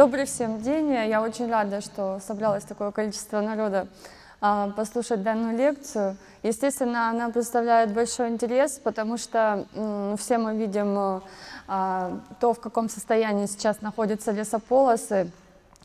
Добрый всем день. Я очень рада, что собралось такое количество народа а, послушать данную лекцию. Естественно, она представляет большой интерес, потому что все мы видим а, то, в каком состоянии сейчас находятся лесополосы.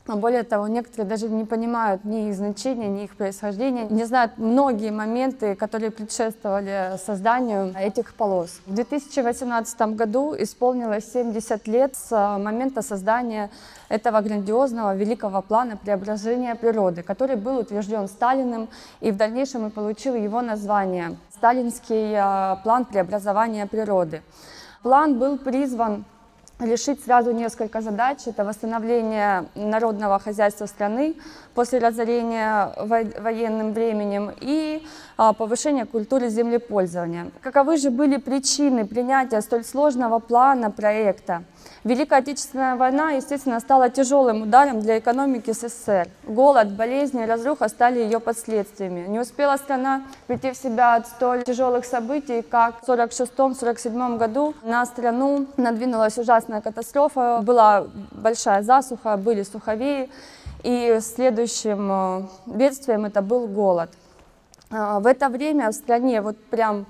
А более того, некоторые даже не понимают ни их значения, ни их происхождения, не знают многие моменты, которые предшествовали созданию этих полос. В 2018 году исполнилось 70 лет с момента создания этого грандиозного великого плана преображения природы, который был утвержден Сталиным и в дальнейшем и получил его название «Сталинский а, план преобразования природы». План был призван решить сразу несколько задач. Это восстановление народного хозяйства страны после разорения военным временем и а, повышение культуры землепользования. Каковы же были причины принятия столь сложного плана проекта? Великая Отечественная война, естественно, стала тяжелым ударом для экономики СССР. Голод, болезни, разруха стали ее последствиями. Не успела страна прийти в себя от столь тяжелых событий, как в 1946-1947 году на страну надвинулась ужасная катастрофа. Была большая засуха, были суховеи, и следующим э, бедствием это был голод. А, в это время в стране вот прям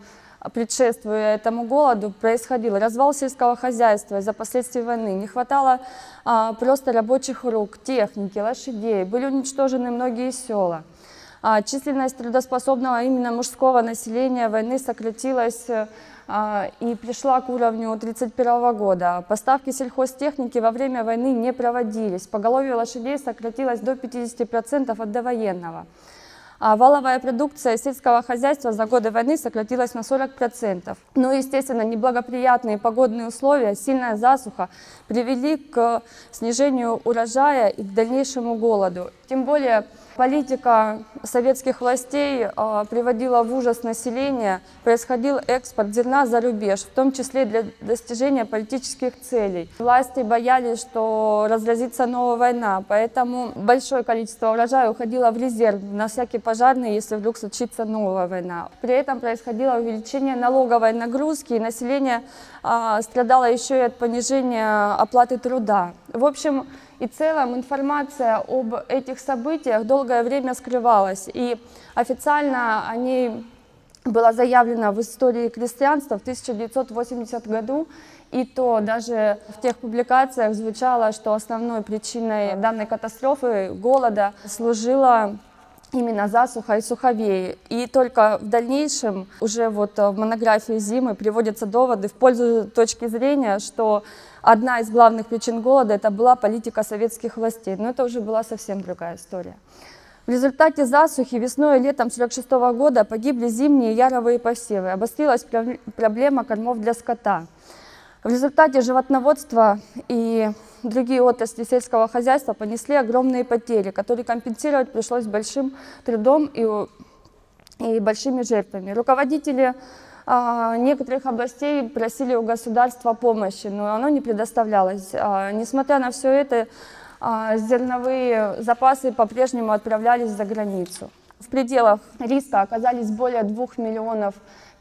предшествуя этому голоду, происходил развал сельского хозяйства из-за последствий войны. Не хватало а, просто рабочих рук, техники, лошадей. Были уничтожены многие села. А, численность трудоспособного именно мужского населения войны сократилась а, и пришла к уровню 1931 года. Поставки сельхозтехники во время войны не проводились. Поголовье лошадей сократилось до 50% от довоенного валовая продукция сельского хозяйства за годы войны сократилась на 40%. Ну и, естественно, неблагоприятные погодные условия, сильная засуха привели к снижению урожая и к дальнейшему голоду. Тем более Политика советских властей э, приводила в ужас население, происходил экспорт зерна за рубеж, в том числе для достижения политических целей. Власти боялись, что разразится новая война, поэтому большое количество урожая уходило в резерв на всякий пожарный, если вдруг случится новая война. При этом происходило увеличение налоговой нагрузки, и население э, страдало еще и от понижения оплаты труда. В общем, и целом информация об этих событиях долгое время скрывалась. И официально они была заявлена в истории крестьянства в 1980 году, и то даже в тех публикациях звучало, что основной причиной данной катастрофы, голода, служила именно засуха и суховеи. И только в дальнейшем, уже вот в монографии Зимы приводятся доводы в пользу точки зрения, что одна из главных причин голода это была политика советских властей. Но это уже была совсем другая история. В результате засухи весной и летом 1946 года погибли зимние яровые посевы. Обострилась проблема кормов для скота. В результате животноводства и другие отрасли сельского хозяйства понесли огромные потери, которые компенсировать пришлось большим трудом и, и большими жертвами. Руководители некоторых областей просили у государства помощи, но оно не предоставлялось. А, несмотря на все это, а, зерновые запасы по-прежнему отправлялись за границу. В пределах риска оказались более двух миллионов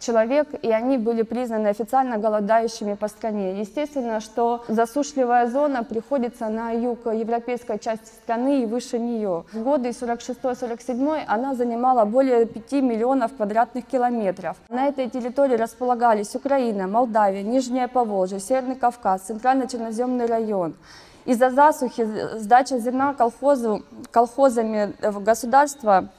человек, и они были признаны официально голодающими по стране. Естественно, что засушливая зона приходится на юг европейской части страны и выше нее. В годы 46-47 она занимала более 5 миллионов квадратных километров. На этой территории располагались Украина, Молдавия, Нижнее Поволжье, Северный Кавказ, Центрально-Черноземный район. Из-за засухи сдача зерна колхозу, колхозами в государство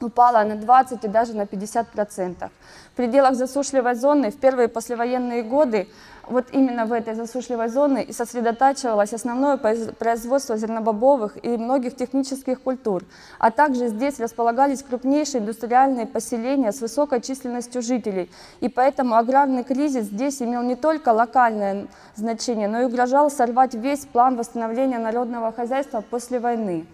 упала на 20 и даже на 50 процентов. В пределах засушливой зоны в первые послевоенные годы вот именно в этой засушливой зоне и сосредотачивалось основное производство зернобобовых и многих технических культур, а также здесь располагались крупнейшие индустриальные поселения с высокой численностью жителей, и поэтому аграрный кризис здесь имел не только локальное значение, но и угрожал сорвать весь план восстановления народного хозяйства после войны.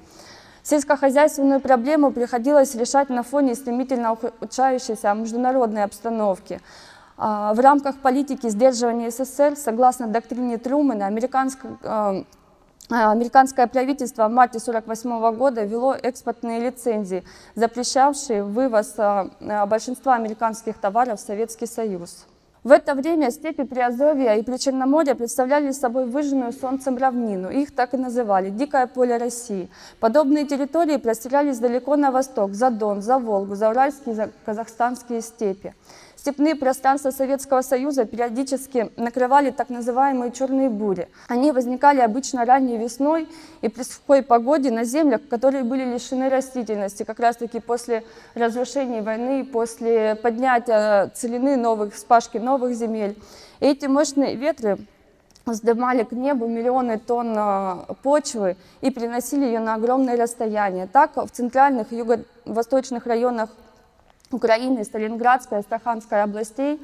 Сельскохозяйственную проблему приходилось решать на фоне стремительно ухудшающейся международной обстановки. А, в рамках политики сдерживания СССР, согласно доктрине Трумэна, американское, а, американское правительство в марте 1948 года ввело экспортные лицензии, запрещавшие вывоз а, большинства американских товаров в Советский Союз. В это время степи Приазовья и Причерноморья представляли собой выжженную солнцем равнину. Их так и называли – «Дикое поле России». Подобные территории простирались далеко на восток – за Дон, за Волгу, за Уральские, за казахстанские степи. Степные пространства Советского Союза периодически накрывали так называемые черные бури. Они возникали обычно ранней весной и при сухой погоде на землях, которые были лишены растительности, как раз таки после разрушений войны, после поднятия целины новых, спашки новых земель. И эти мощные ветры вздымали к небу миллионы тонн а, почвы и приносили ее на огромное расстояние. Так в центральных юго-восточных районах Украины, Сталинградской, Астраханской областей,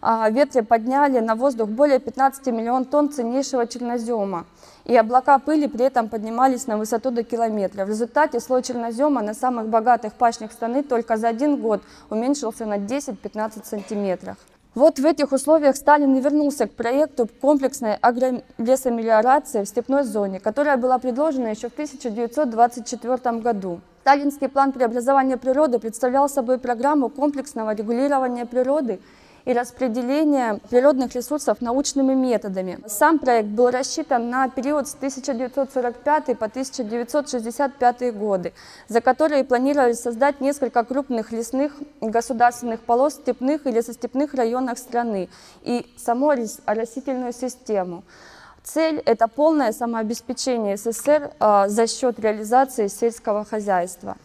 а, ветры подняли на воздух более 15 миллионов тонн ценнейшего чернозема. И облака пыли при этом поднимались на высоту до километра. В результате слой чернозема на самых богатых пашнях страны только за один год уменьшился на 10-15 сантиметров. Вот в этих условиях Сталин и вернулся к проекту комплексной агролесомелиорации в степной зоне, которая была предложена еще в 1924 году. Сталинский план преобразования природы представлял собой программу комплексного регулирования природы и распределения природных ресурсов научными методами. Сам проект был рассчитан на период с 1945 по 1965 годы, за которые планировали создать несколько крупных лесных государственных полос в степных и лесостепных районах страны и саму растительную систему. Цель – это полное самообеспечение СССР а, за счет реализации сельского хозяйства.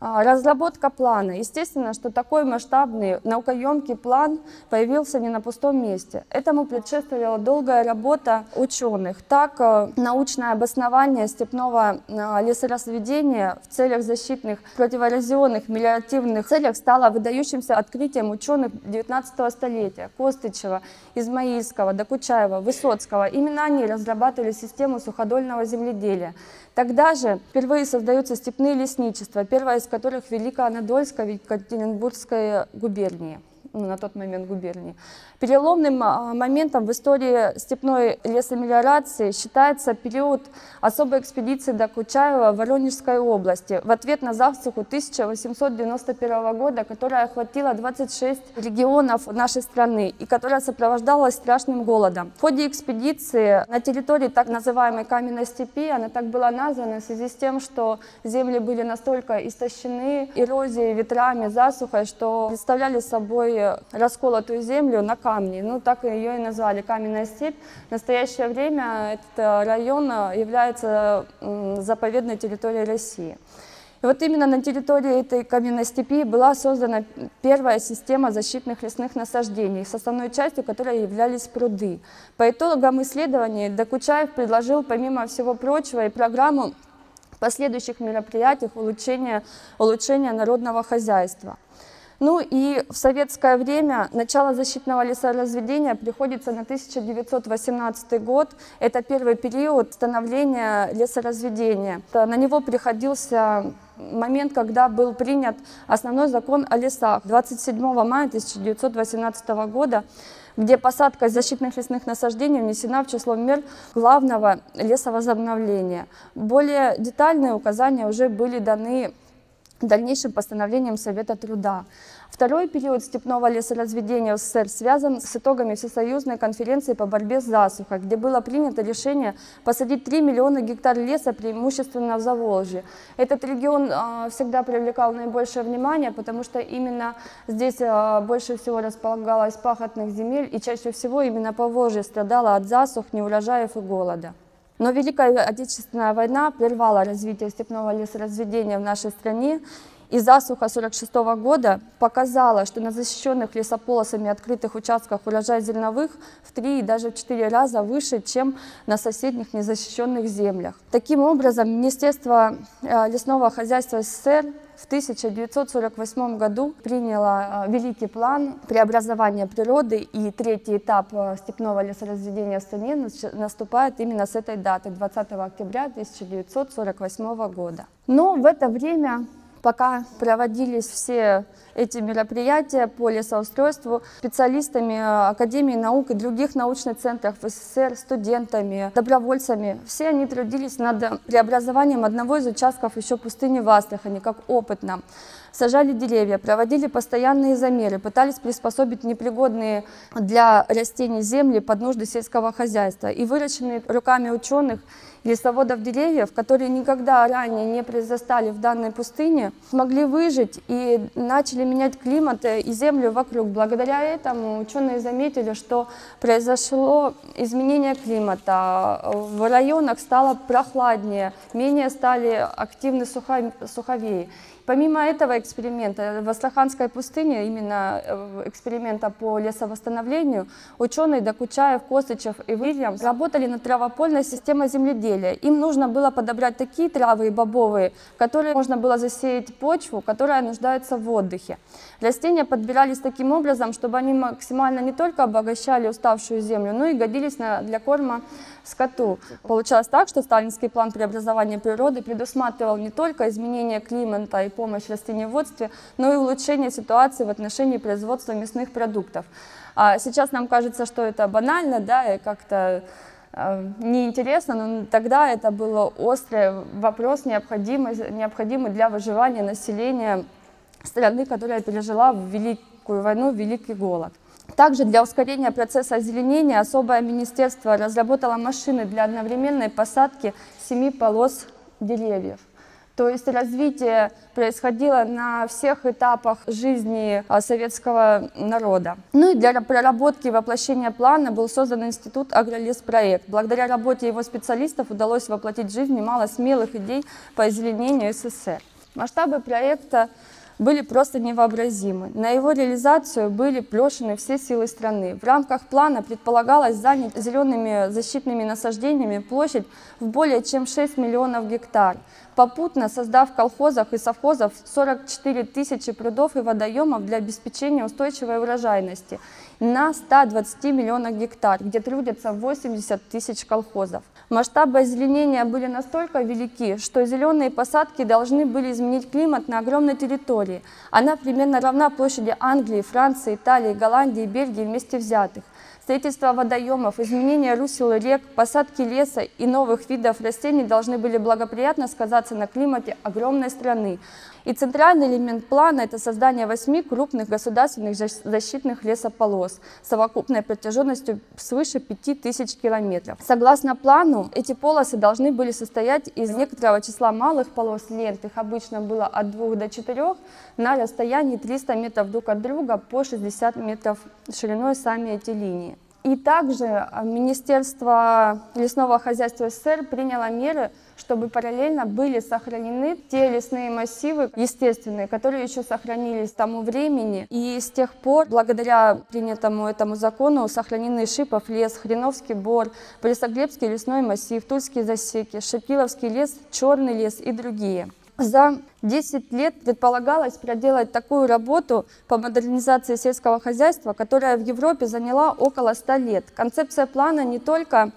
А, разработка плана. Естественно, что такой масштабный, наукоемкий план появился не на пустом месте. Этому предшествовала долгая работа ученых. Так, э, научное обоснование степного э, лесоразведения в целях защитных, противоразионных, мелиоративных целях стало выдающимся открытием ученых 19 столетия Костычева, Измаильского, Докучаева, Высоцкого. Именно они разрабатывали систему суходольного земледелия. Тогда же впервые создаются степные лесничества, первое из которых Великоанадольская в Екатеринбургской губернии ну, на тот момент губернии. Переломным а, моментом в истории степной лесомелиорации считается период особой экспедиции до Кучаева в Воронежской области в ответ на засуху 1891 года, которая охватила 26 регионов нашей страны и которая сопровождалась страшным голодом. В ходе экспедиции на территории так называемой каменной степи, она так была названа в связи с тем, что земли были настолько истощены эрозией, ветрами, засухой, что представляли собой расколотую землю на камни. Ну, так ее и назвали каменная степь. В настоящее время этот район является заповедной территорией России. И вот именно на территории этой каменной степи была создана первая система защитных лесных насаждений, с основной частью которой являлись пруды. По итогам исследований Докучаев предложил, помимо всего прочего, и программу последующих мероприятий улучшения, улучшения народного хозяйства. Ну и в советское время начало защитного лесоразведения приходится на 1918 год. Это первый период становления лесоразведения. На него приходился момент, когда был принят основной закон о лесах 27 мая 1918 года, где посадка защитных лесных насаждений внесена в число мер главного лесовозобновления. Более детальные указания уже были даны дальнейшим постановлением Совета труда. Второй период степного лесоразведения в СССР связан с итогами Всесоюзной конференции по борьбе с засухой, где было принято решение посадить 3 миллиона гектар леса преимущественно в Заволжье. Этот регион э, всегда привлекал наибольшее внимание, потому что именно здесь э, больше всего располагалось пахотных земель, и чаще всего именно Поволжье страдало от засух, неурожаев и голода. Но Великая Отечественная война прервала развитие степного лесоразведения в нашей стране, и засуха 1946 года показала, что на защищенных лесополосами открытых участках урожай зерновых в три и даже в четыре раза выше, чем на соседних незащищенных землях. Таким образом, Министерство э, лесного хозяйства СССР в 1948 году приняло э, великий план преобразования природы, и третий этап э, степного лесоразведения в стране наступает именно с этой даты, 20 октября 1948 года. Но в это время пока проводились все эти мероприятия по лесоустройству специалистами Академии наук и других научных центров СССР, студентами, добровольцами. Все они трудились над преобразованием одного из участков еще пустыни в Астрахани, как опытном. Сажали деревья, проводили постоянные замеры, пытались приспособить непригодные для растений земли под нужды сельского хозяйства. И выращенные руками ученых лесоводов деревьев, которые никогда ранее не произрастали в данной пустыне, смогли выжить и начали менять климат и землю вокруг. Благодаря этому ученые заметили, что произошло изменение климата, в районах стало прохладнее, менее стали активны суховеи. Помимо этого эксперимента, в Астраханской пустыне, именно э, эксперимента по лесовосстановлению, ученые Докучаев, Косычев и Вильямс работали над травопольной системой земледелия. Им нужно было подобрать такие травы и бобовые, которые можно было засеять почву, которая нуждается в отдыхе. Растения подбирались таким образом, чтобы они максимально не только обогащали уставшую землю, но и годились для корма скоту. Получалось так, что сталинский план преобразования природы предусматривал не только изменение климата и помощь в растениеводстве, но и улучшение ситуации в отношении производства мясных продуктов. А сейчас нам кажется, что это банально, да, и как-то э, неинтересно, но тогда это был острый вопрос, необходимый, необходимый для выживания населения страны, которая пережила Великую войну, Великий голод. Также для ускорения процесса озеленения особое министерство разработало машины для одновременной посадки семи полос деревьев. То есть развитие происходило на всех этапах жизни а, советского народа. Ну и для проработки и воплощения плана был создан институт «Агролеспроект». Благодаря работе его специалистов удалось воплотить в жизнь немало смелых идей по озеленению СССР. Масштабы проекта были просто невообразимы. На его реализацию были брошены все силы страны. В рамках плана предполагалось занять зелеными защитными насаждениями площадь в более чем 6 миллионов гектар, попутно создав в колхозах и совхозах 44 тысячи прудов и водоемов для обеспечения устойчивой урожайности на 120 миллионах гектар, где трудятся 80 тысяч колхозов. Масштабы озеленения были настолько велики, что зеленые посадки должны были изменить климат на огромной территории. Она примерно равна площади Англии, Франции, Италии, Голландии и Бельгии вместе взятых. Строительство водоемов, изменение русел рек, посадки леса и новых видов растений должны были благоприятно сказаться на климате огромной страны. И центральный элемент плана – это создание восьми крупных государственных защитных лесополос совокупной протяженностью свыше 5000 километров. Согласно плану, эти полосы должны были состоять из некоторого числа малых полос лент, их обычно было от 2 до 4, на расстоянии 300 метров друг от друга по 60 метров шириной сами эти линии. И также а, Министерство лесного хозяйства СССР приняло меры, чтобы параллельно были сохранены те лесные массивы естественные, которые еще сохранились к тому времени. И с тех пор, благодаря принятому этому закону, сохранены Шипов лес, Хреновский бор, Борисоглебский лесной массив, Тульские засеки, Шипиловский лес, Черный лес и другие. За 10 лет предполагалось проделать такую работу по модернизации сельского хозяйства, которая в Европе заняла около 100 лет. Концепция плана не только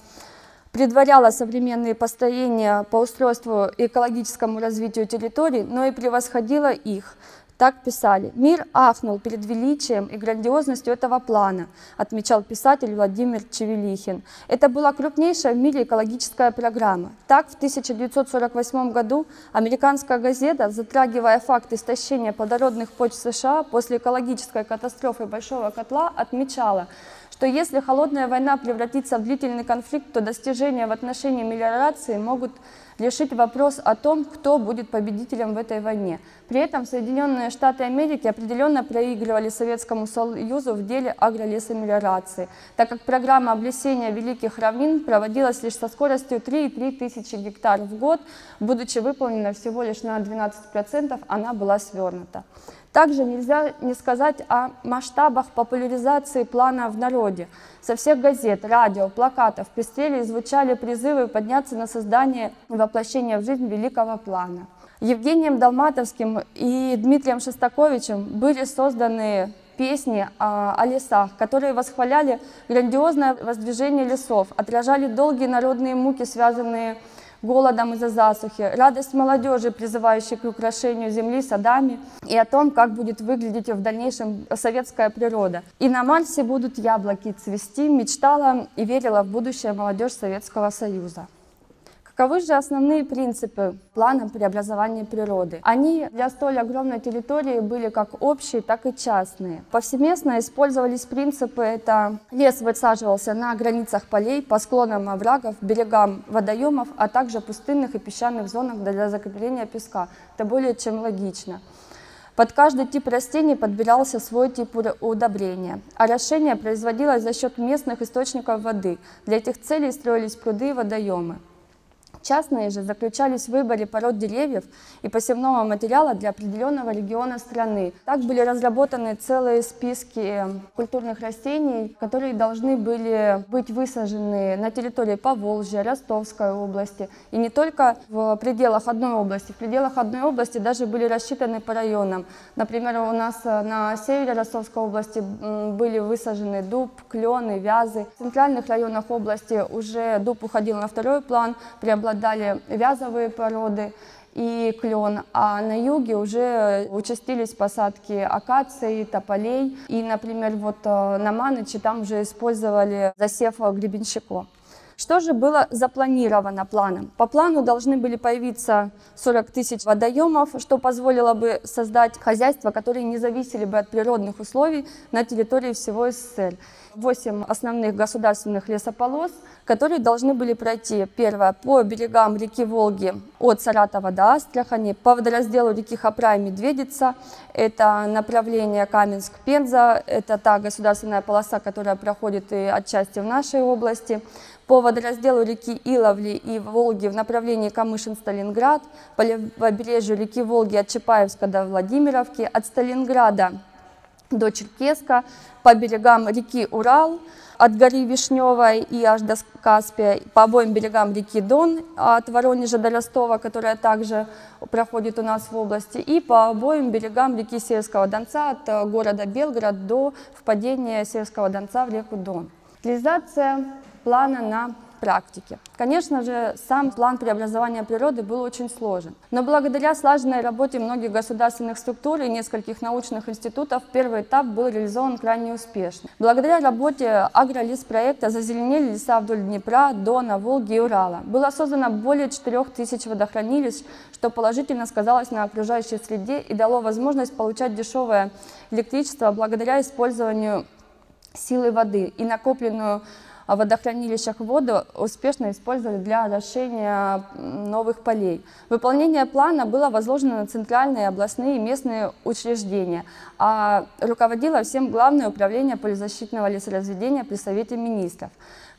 предваряла современные построения по устройству и экологическому развитию территорий, но и превосходила их. Так писали. «Мир ахнул перед величием и грандиозностью этого плана», отмечал писатель Владимир Чевелихин. Это была крупнейшая в мире экологическая программа. Так, в 1948 году американская газета, затрагивая факт истощения плодородных почв США после экологической катастрофы Большого котла, отмечала, что если холодная война превратится в длительный конфликт, то достижения в отношении мелиорации могут решить вопрос о том, кто будет победителем в этой войне. При этом Соединенные Штаты Америки определенно проигрывали Советскому Союзу в деле агролесомелиорации, так как программа облесения великих равнин проводилась лишь со скоростью 3,3 тысячи гектар в год, будучи выполнена всего лишь на 12%, она была свернута. Также нельзя не сказать о масштабах популяризации плана в народе. Со всех газет, радио, плакатов пестрели звучали призывы подняться на создание и воплощение в жизнь великого плана. Евгением Долматовским и Дмитрием Шостаковичем были созданы песни о, о лесах, которые восхваляли грандиозное воздвижение лесов, отражали долгие народные муки, связанные с голодом из-за засухи, радость молодежи, призывающей к украшению земли садами, и о том, как будет выглядеть в дальнейшем советская природа. И на Марсе будут яблоки цвести, мечтала и верила в будущее молодежь Советского Союза. Каковы же основные принципы плана преобразования природы? Они для столь огромной территории были как общие, так и частные. Повсеместно использовались принципы, это лес высаживался на границах полей, по склонам оврагов, берегам водоемов, а также пустынных и песчаных зонах для закрепления песка. Это более чем логично. Под каждый тип растений подбирался свой тип удобрения, а растение производилось за счет местных источников воды. Для этих целей строились пруды и водоемы. Частные же заключались в выборе пород деревьев и посевного материала для определенного региона страны. Так были разработаны целые списки культурных растений, которые должны были быть высажены на территории Поволжья, Ростовской области. И не только в пределах одной области. В пределах одной области даже были рассчитаны по районам. Например, у нас на севере Ростовской области были высажены дуб, клены, вязы. В центральных районах области уже дуб уходил на второй план, преобладал преобладали вязовые породы и клен, а на юге уже участились посадки акаций, тополей. И, например, вот на Маныче там уже использовали засев гребенщиков. Что же было запланировано планом? По плану должны были появиться 40 тысяч водоемов, что позволило бы создать хозяйства, которые не зависели бы от природных условий на территории всего СССР. Восемь основных государственных лесополос, которые должны были пройти, первое, по берегам реки Волги от Саратова до Астрахани, по водоразделу реки Хопра и Медведица, это направление Каменск-Пенза, это та государственная полоса, которая проходит и отчасти в нашей области, по водоразделу реки Иловли и Волги в направлении Камышин-Сталинград, по побережью реки Волги от Чапаевска до Владимировки, от Сталинграда до Черкеска, по берегам реки Урал, от горы Вишневой и аж до Каспия, по обоим берегам реки Дон, от Воронежа до Ростова, которая также проходит у нас в области, и по обоим берегам реки Северского Донца, от города Белгород до впадения Северского Донца в реку Дон. Реализация плана на практике. Конечно же, сам план преобразования природы был очень сложен. Но благодаря слаженной работе многих государственных структур и нескольких научных институтов первый этап был реализован крайне успешно. Благодаря работе агролеспроекта зазеленели леса вдоль Днепра, Дона, Волги и Урала. Было создано более 4000 водохранилищ, что положительно сказалось на окружающей среде и дало возможность получать дешевое электричество благодаря использованию силы воды и накопленную в водохранилищах воду успешно использовали для орошения новых полей. Выполнение плана было возложено на центральные, областные и местные учреждения, а руководило всем Главное управление полезащитного лесоразведения при Совете министров.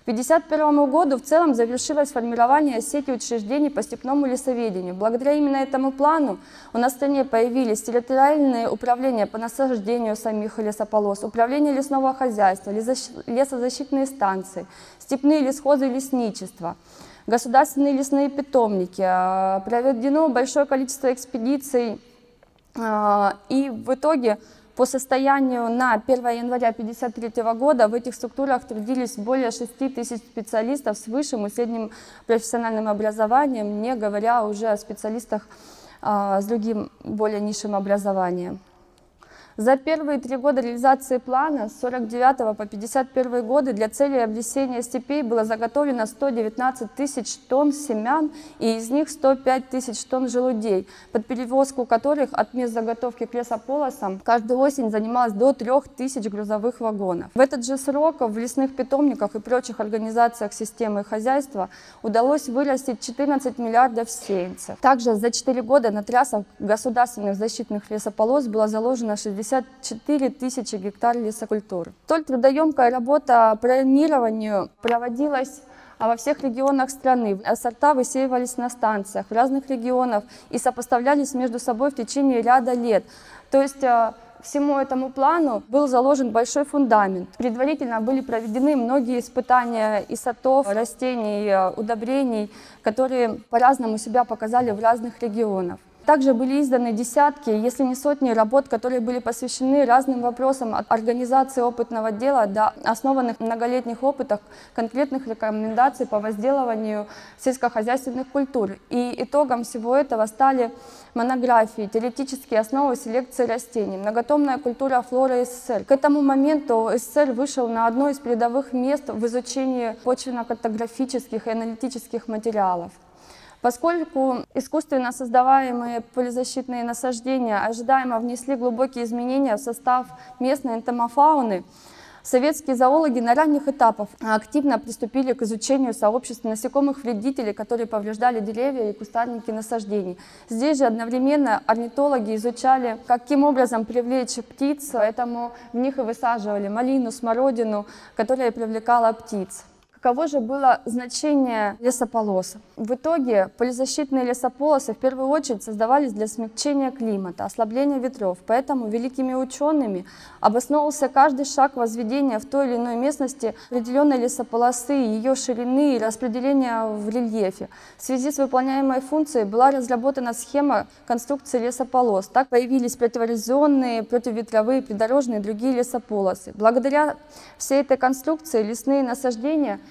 К 1951 году в целом завершилось формирование сети учреждений по степному лесоведению. Благодаря именно этому плану у нас в стране появились территориальные управления по насаждению самих лесополос, управление лесного хозяйства, лесозащитные станции, степные лесхозы и лесничество государственные лесные питомники. А, проведено большое количество экспедиций, а, и в итоге по состоянию на 1 января 1953 года в этих структурах трудились более 6 тысяч специалистов с высшим и средним профессиональным образованием, не говоря уже о специалистах а, с другим более низшим образованием. За первые три года реализации плана с 49 по 51 годы для цели облесения степей было заготовлено 119 тысяч тонн семян и из них 105 тысяч тонн желудей, под перевозку которых от мест заготовки к лесополосам каждую осень занималось до 3 тысяч грузовых вагонов. В этот же срок в лесных питомниках и прочих организациях системы хозяйства удалось вырастить 14 миллиардов сеянцев. Также за 4 года на трассах государственных защитных лесополос было заложено 60 54 тысячи гектар лесокультуры. Столь трудоемкая работа планированию проводилась а во всех регионах страны. Сорта высеивались на станциях в разных регионах и сопоставлялись между собой в течение ряда лет. То есть а, всему этому плану был заложен большой фундамент. Предварительно были проведены многие испытания и сортов, растений, а, удобрений, которые по-разному себя показали в разных регионах. Также были изданы десятки, если не сотни работ, которые были посвящены разным вопросам от организации опытного дела до основанных многолетних опытах конкретных рекомендаций по возделыванию сельскохозяйственных культур. И итогом всего этого стали монографии, теоретические основы селекции растений, многотомная культура флоры СССР. К этому моменту СССР вышел на одно из передовых мест в изучении почвенно-картографических и аналитических материалов. Поскольку искусственно создаваемые полизащитные насаждения ожидаемо внесли глубокие изменения в состав местной энтомофауны, Советские зоологи на ранних этапах активно приступили к изучению сообществ насекомых-вредителей, которые повреждали деревья и кустарники насаждений. Здесь же одновременно орнитологи изучали, каким образом привлечь птиц, поэтому в них и высаживали малину, смородину, которая привлекала птиц. Каково же было значение лесополос? В итоге полизащитные лесополосы в первую очередь создавались для смягчения климата, ослабления ветров, поэтому великими учеными обосновывался каждый шаг возведения в той или иной местности определенной лесополосы, ее ширины и распределения в рельефе. В связи с выполняемой функцией была разработана схема конструкции лесополос. Так появились противорезонные, противоветровые, придорожные и другие лесополосы. Благодаря всей этой конструкции лесные насаждения –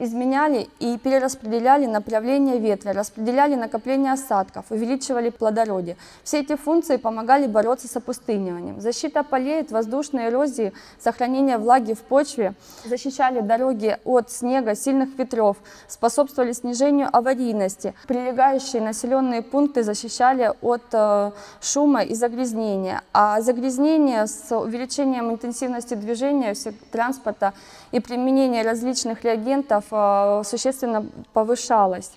изменяли и перераспределяли направление ветра, распределяли накопление осадков, увеличивали плодородие. Все эти функции помогали бороться с опустыниванием. Защита полей от воздушной эрозии, сохранение влаги в почве, защищали дороги от снега, сильных ветров, способствовали снижению аварийности. Прилегающие населенные пункты защищали от э, шума и загрязнения. А загрязнение с увеличением интенсивности движения транспорта и применения различных реагентов существенно повышалось.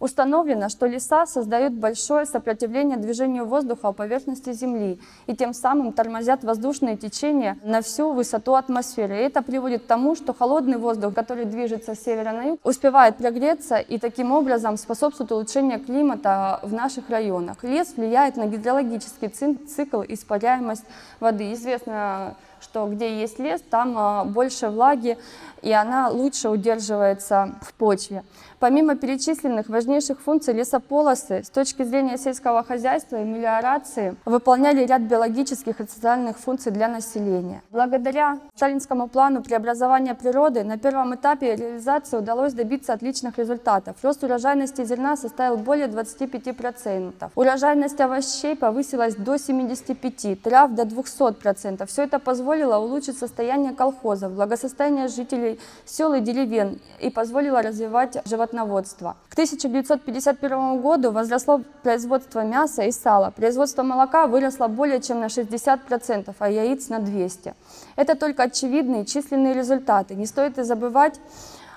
Установлено, что леса создают большое сопротивление движению воздуха по поверхности Земли и тем самым тормозят воздушные течения на всю высоту атмосферы. И это приводит к тому, что холодный воздух, который движется с севера на юг, успевает прогреться и таким образом способствует улучшению климата в наших районах. Лес влияет на гидрологический цикл и испаряемость воды. Известно, что где есть лес, там а, больше влаги, и она лучше удерживается в почве. Помимо перечисленных важнейших функций лесополосы с точки зрения сельского хозяйства и мелиорации выполняли ряд биологических и социальных функций для населения. Благодаря сталинскому плану преобразования природы на первом этапе реализации удалось добиться отличных результатов. Рост урожайности зерна составил более 25%. Урожайность овощей повысилась до 75%, трав до 200%. Все это позволило улучшить состояние колхозов, благосостояние жителей сел и деревень и позволило развивать животноводство. К 1951 году возросло производство мяса и сала. Производство молока выросло более чем на 60%, а яиц на 200%. Это только очевидные численные результаты. Не стоит и забывать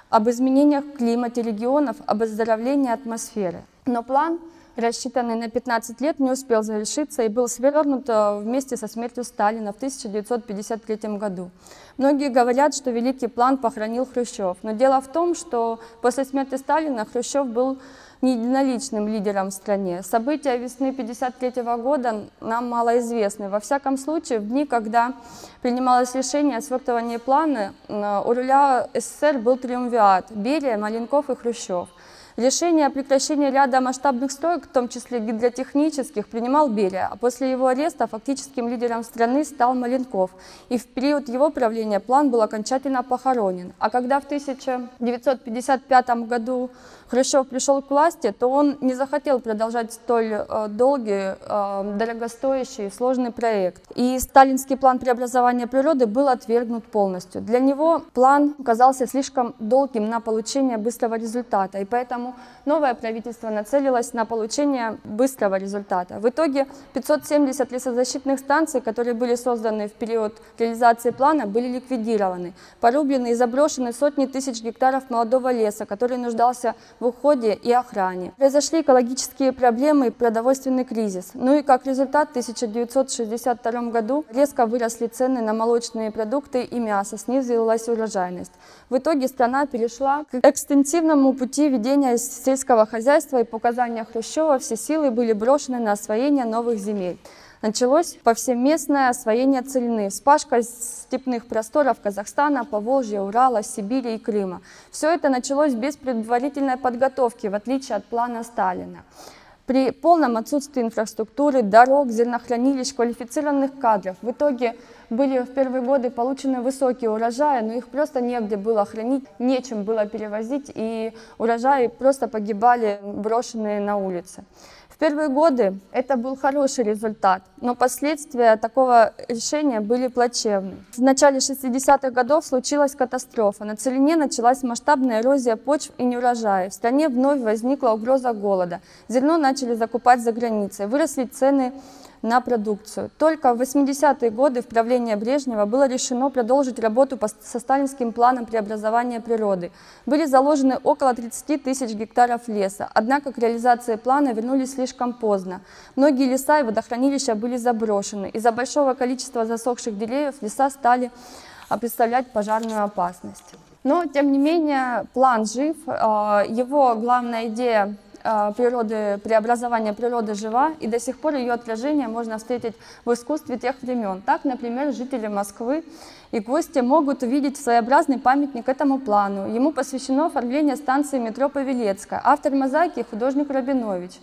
об изменениях в климате регионов, об оздоровлении атмосферы. Но план рассчитанный на 15 лет, не успел завершиться и был свернут вместе со смертью Сталина в 1953 году. Многие говорят, что великий план похоронил Хрущев, но дело в том, что после смерти Сталина Хрущев был не единоличным лидером в стране. События весны 1953 года нам мало известны. Во всяком случае, в дни, когда принималось решение о свертывании плана, э, у руля СССР был триумвиат – Берия, Маленков и Хрущев – Решение о прекращении ряда масштабных строек, в том числе гидротехнических, принимал Берия, а после его ареста фактическим лидером страны стал Маленков. И в период его правления план был окончательно похоронен. А когда в 1955 году Хрущев пришел к власти, то он не захотел продолжать столь э, долгий, э, дорогостоящий, сложный проект. И сталинский план преобразования природы был отвергнут полностью. Для него план казался слишком долгим на получение быстрого результата, и поэтому новое правительство нацелилось на получение быстрого результата. В итоге 570 лесозащитных станций, которые были созданы в период реализации плана, были ликвидированы. Порублены и заброшены сотни тысяч гектаров молодого леса, который нуждался в уходе и охране. Произошли экологические проблемы и продовольственный кризис. Ну и как результат в 1962 году резко выросли цены на молочные продукты и мясо, снизилась урожайность. В итоге страна перешла к экстенсивному пути ведения сельского хозяйства и показания Хрущева все силы были брошены на освоение новых земель началось повсеместное освоение целины, вспашка степных просторов Казахстана, Поволжья, Урала, Сибири и Крыма. Все это началось без предварительной подготовки, в отличие от плана Сталина. При полном отсутствии инфраструктуры, дорог, зернохранилищ, квалифицированных кадров в итоге были в первые годы получены высокие урожаи, но их просто негде было хранить, нечем было перевозить, и урожаи просто погибали, брошенные на улице. Первые годы это был хороший результат, но последствия такого решения были плачевны. В начале 60-х годов случилась катастрофа. На целине началась масштабная эрозия почв и неурожаи. В стране вновь возникла угроза голода. Зерно начали закупать за границей. Выросли цены на продукцию. Только в 80-е годы в правлении Брежнева было решено продолжить работу со сталинским планом преобразования природы. Были заложены около 30 тысяч гектаров леса, однако к реализации плана вернулись слишком поздно. Многие леса и водохранилища были заброшены. Из-за большого количества засохших деревьев леса стали а, представлять пожарную опасность. Но, тем не менее, план жив. А, его главная идея природы, преобразования природы жива, и до сих пор ее отражение можно встретить в искусстве тех времен. Так, например, жители Москвы и гости могут увидеть своеобразный памятник этому плану. Ему посвящено оформление станции метро Павелецкая. Автор мозаики – художник Рабинович.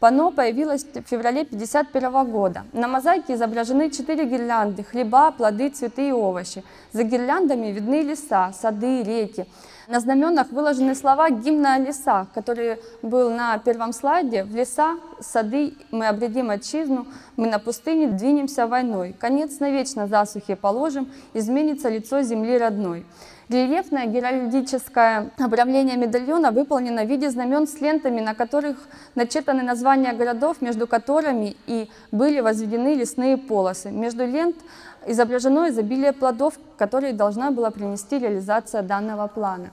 Пано появилось в феврале 1951 года. На мозаике изображены четыре гирлянды – хлеба, плоды, цветы и овощи. За гирляндами видны леса, сады, реки. На знаменах выложены слова гимна о лесах, который был на первом слайде. В леса, сады мы обредим отчизну, мы на пустыне двинемся войной. Конец навечно засухи положим, изменится лицо земли родной. Рельефное геральдическое обрамление медальона выполнено в виде знамен с лентами, на которых начертаны названия городов, между которыми и были возведены лесные полосы. Между лент изображено изобилие плодов, которые должна была принести реализация данного плана.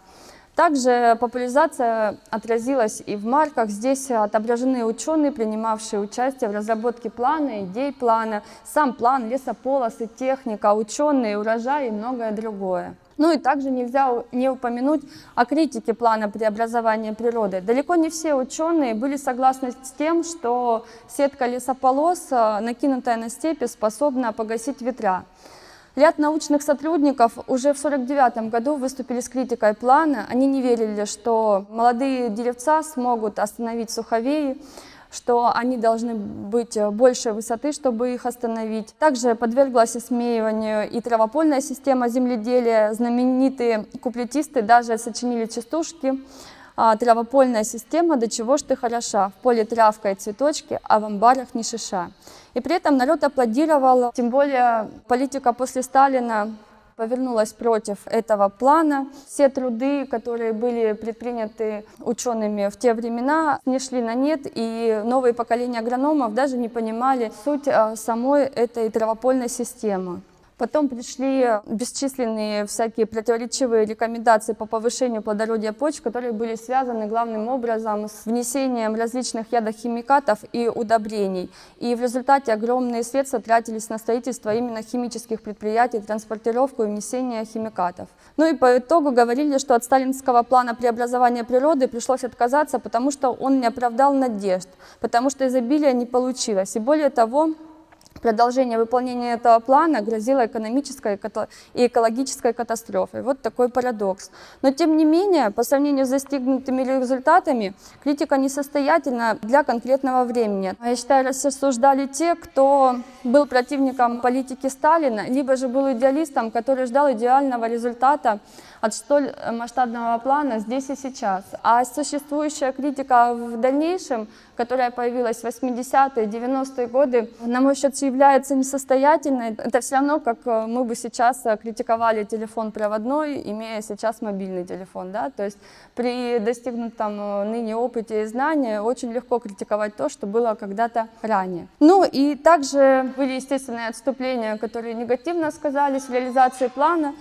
Также популяризация отразилась и в марках. Здесь отображены ученые, принимавшие участие в разработке плана, идей плана, сам план, лесополосы, техника, ученые, урожай и многое другое. Ну и также нельзя не упомянуть о критике плана преобразования природы. Далеко не все ученые были согласны с тем, что сетка лесополос, э, накинутая на степи, способна погасить ветра. Ряд научных сотрудников уже в 1949 году выступили с критикой плана. Они не верили, что молодые деревца смогут остановить суховеи, что они должны быть большей высоты, чтобы их остановить. Также подверглась осмеиванию и травопольная система земледелия. Знаменитые куплетисты даже сочинили частушки а, травопольная система, до чего ж ты хороша, в поле травка и цветочки, а в амбарах не шиша. И при этом народ аплодировал, тем более политика после Сталина повернулась против этого плана. Все труды, которые были предприняты учеными в те времена, не шли на нет, и новые поколения агрономов даже не понимали суть а, самой этой травопольной системы. Потом пришли бесчисленные всякие противоречивые рекомендации по повышению плодородия почв, которые были связаны главным образом с внесением различных ядохимикатов и удобрений. И в результате огромные средства тратились на строительство именно химических предприятий, транспортировку и внесение химикатов. Ну и по итогу говорили, что от сталинского плана преобразования природы пришлось отказаться, потому что он не оправдал надежд, потому что изобилия не получилось. И более того, продолжение выполнения этого плана грозило экономической и экологической катастрофой. Вот такой парадокс. Но тем не менее, по сравнению с достигнутыми результатами, критика несостоятельна для конкретного времени. Я считаю, рассуждали те, кто был противником политики Сталина, либо же был идеалистом, который ждал идеального результата от столь масштабного плана здесь и сейчас. А существующая критика в дальнейшем, которая появилась в 80-е, 90-е годы, на мой счет является несостоятельной. Это все равно, как э, мы бы сейчас э, критиковали телефон проводной, имея сейчас мобильный телефон. Да? То есть при достигнутом э, ныне опыте и знании очень легко критиковать то, что было когда-то ранее. Ну и также были естественные отступления, которые негативно сказались в реализации плана.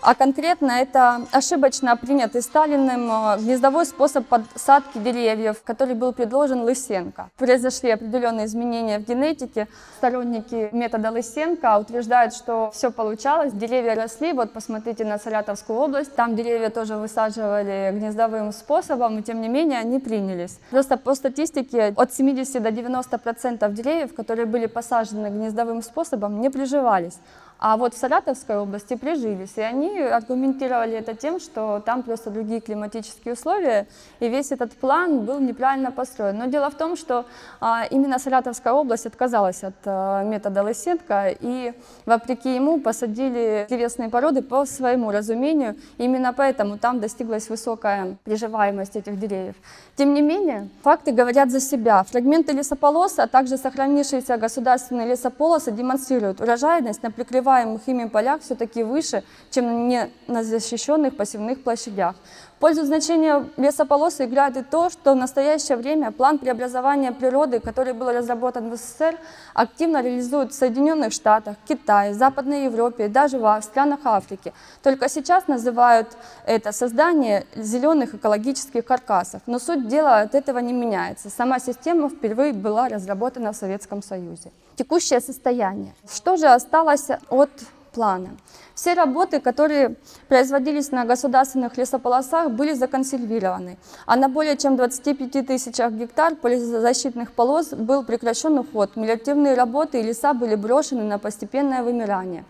А конкретно это ошибочно принятый Сталиным э, гнездовой способ подсадки деревьев, который был предложен Лысенко. Произошли определенные изменения в генетике. Сторонники метода Лысенко утверждают, что все получалось, деревья росли. Вот посмотрите на Саратовскую область, там деревья тоже высаживали гнездовым способом, и тем не менее они принялись. Просто по статистике от 70 до 90 процентов деревьев, которые были посажены гнездовым способом, не приживались. А вот в Саратовской области прижились, и они аргументировали это тем, что там просто другие климатические условия, и весь этот план был неправильно построен. Но дело в том, что а, именно Саратовская область отказалась от а, метода Лысенко, и вопреки ему посадили древесные породы по своему разумению, именно поэтому там достиглась высокая приживаемость этих деревьев. Тем не менее, факты говорят за себя. Фрагменты лесополоса, а также сохранившиеся государственные лесополосы демонстрируют урожайность на прикрываемых ими полях все-таки выше, чем на защищенных посевных площадях. Пользу значения лесополосы играет и то, что в настоящее время план преобразования природы, который был разработан в СССР, активно реализуют в Соединенных Штатах, Китае, Западной Европе и даже в странах Африки. Только сейчас называют это создание зеленых экологических каркасов. Но суть дела от этого не меняется. Сама система впервые была разработана в Советском Союзе. Текущее состояние. Что же осталось от плана? Все работы, которые производились на государственных лесополосах, были законсервированы, а на более чем 25 тысячах гектар полезащитных полос был прекращен уход. Мелиоративные работы и леса были брошены на постепенное вымирание.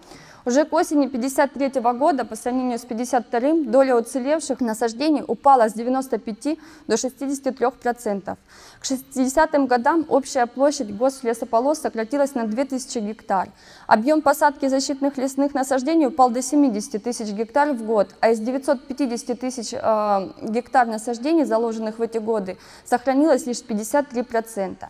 Уже к осени 1953 года по сравнению с 1952 доля уцелевших насаждений упала с 95 до 63%. К 60-м годам общая площадь гослесополос сократилась на 2000 гектар. Объем посадки защитных лесных насаждений упал до 70 тысяч гектар в год, а из 950 тысяч э, гектар насаждений, заложенных в эти годы, сохранилось лишь 53%.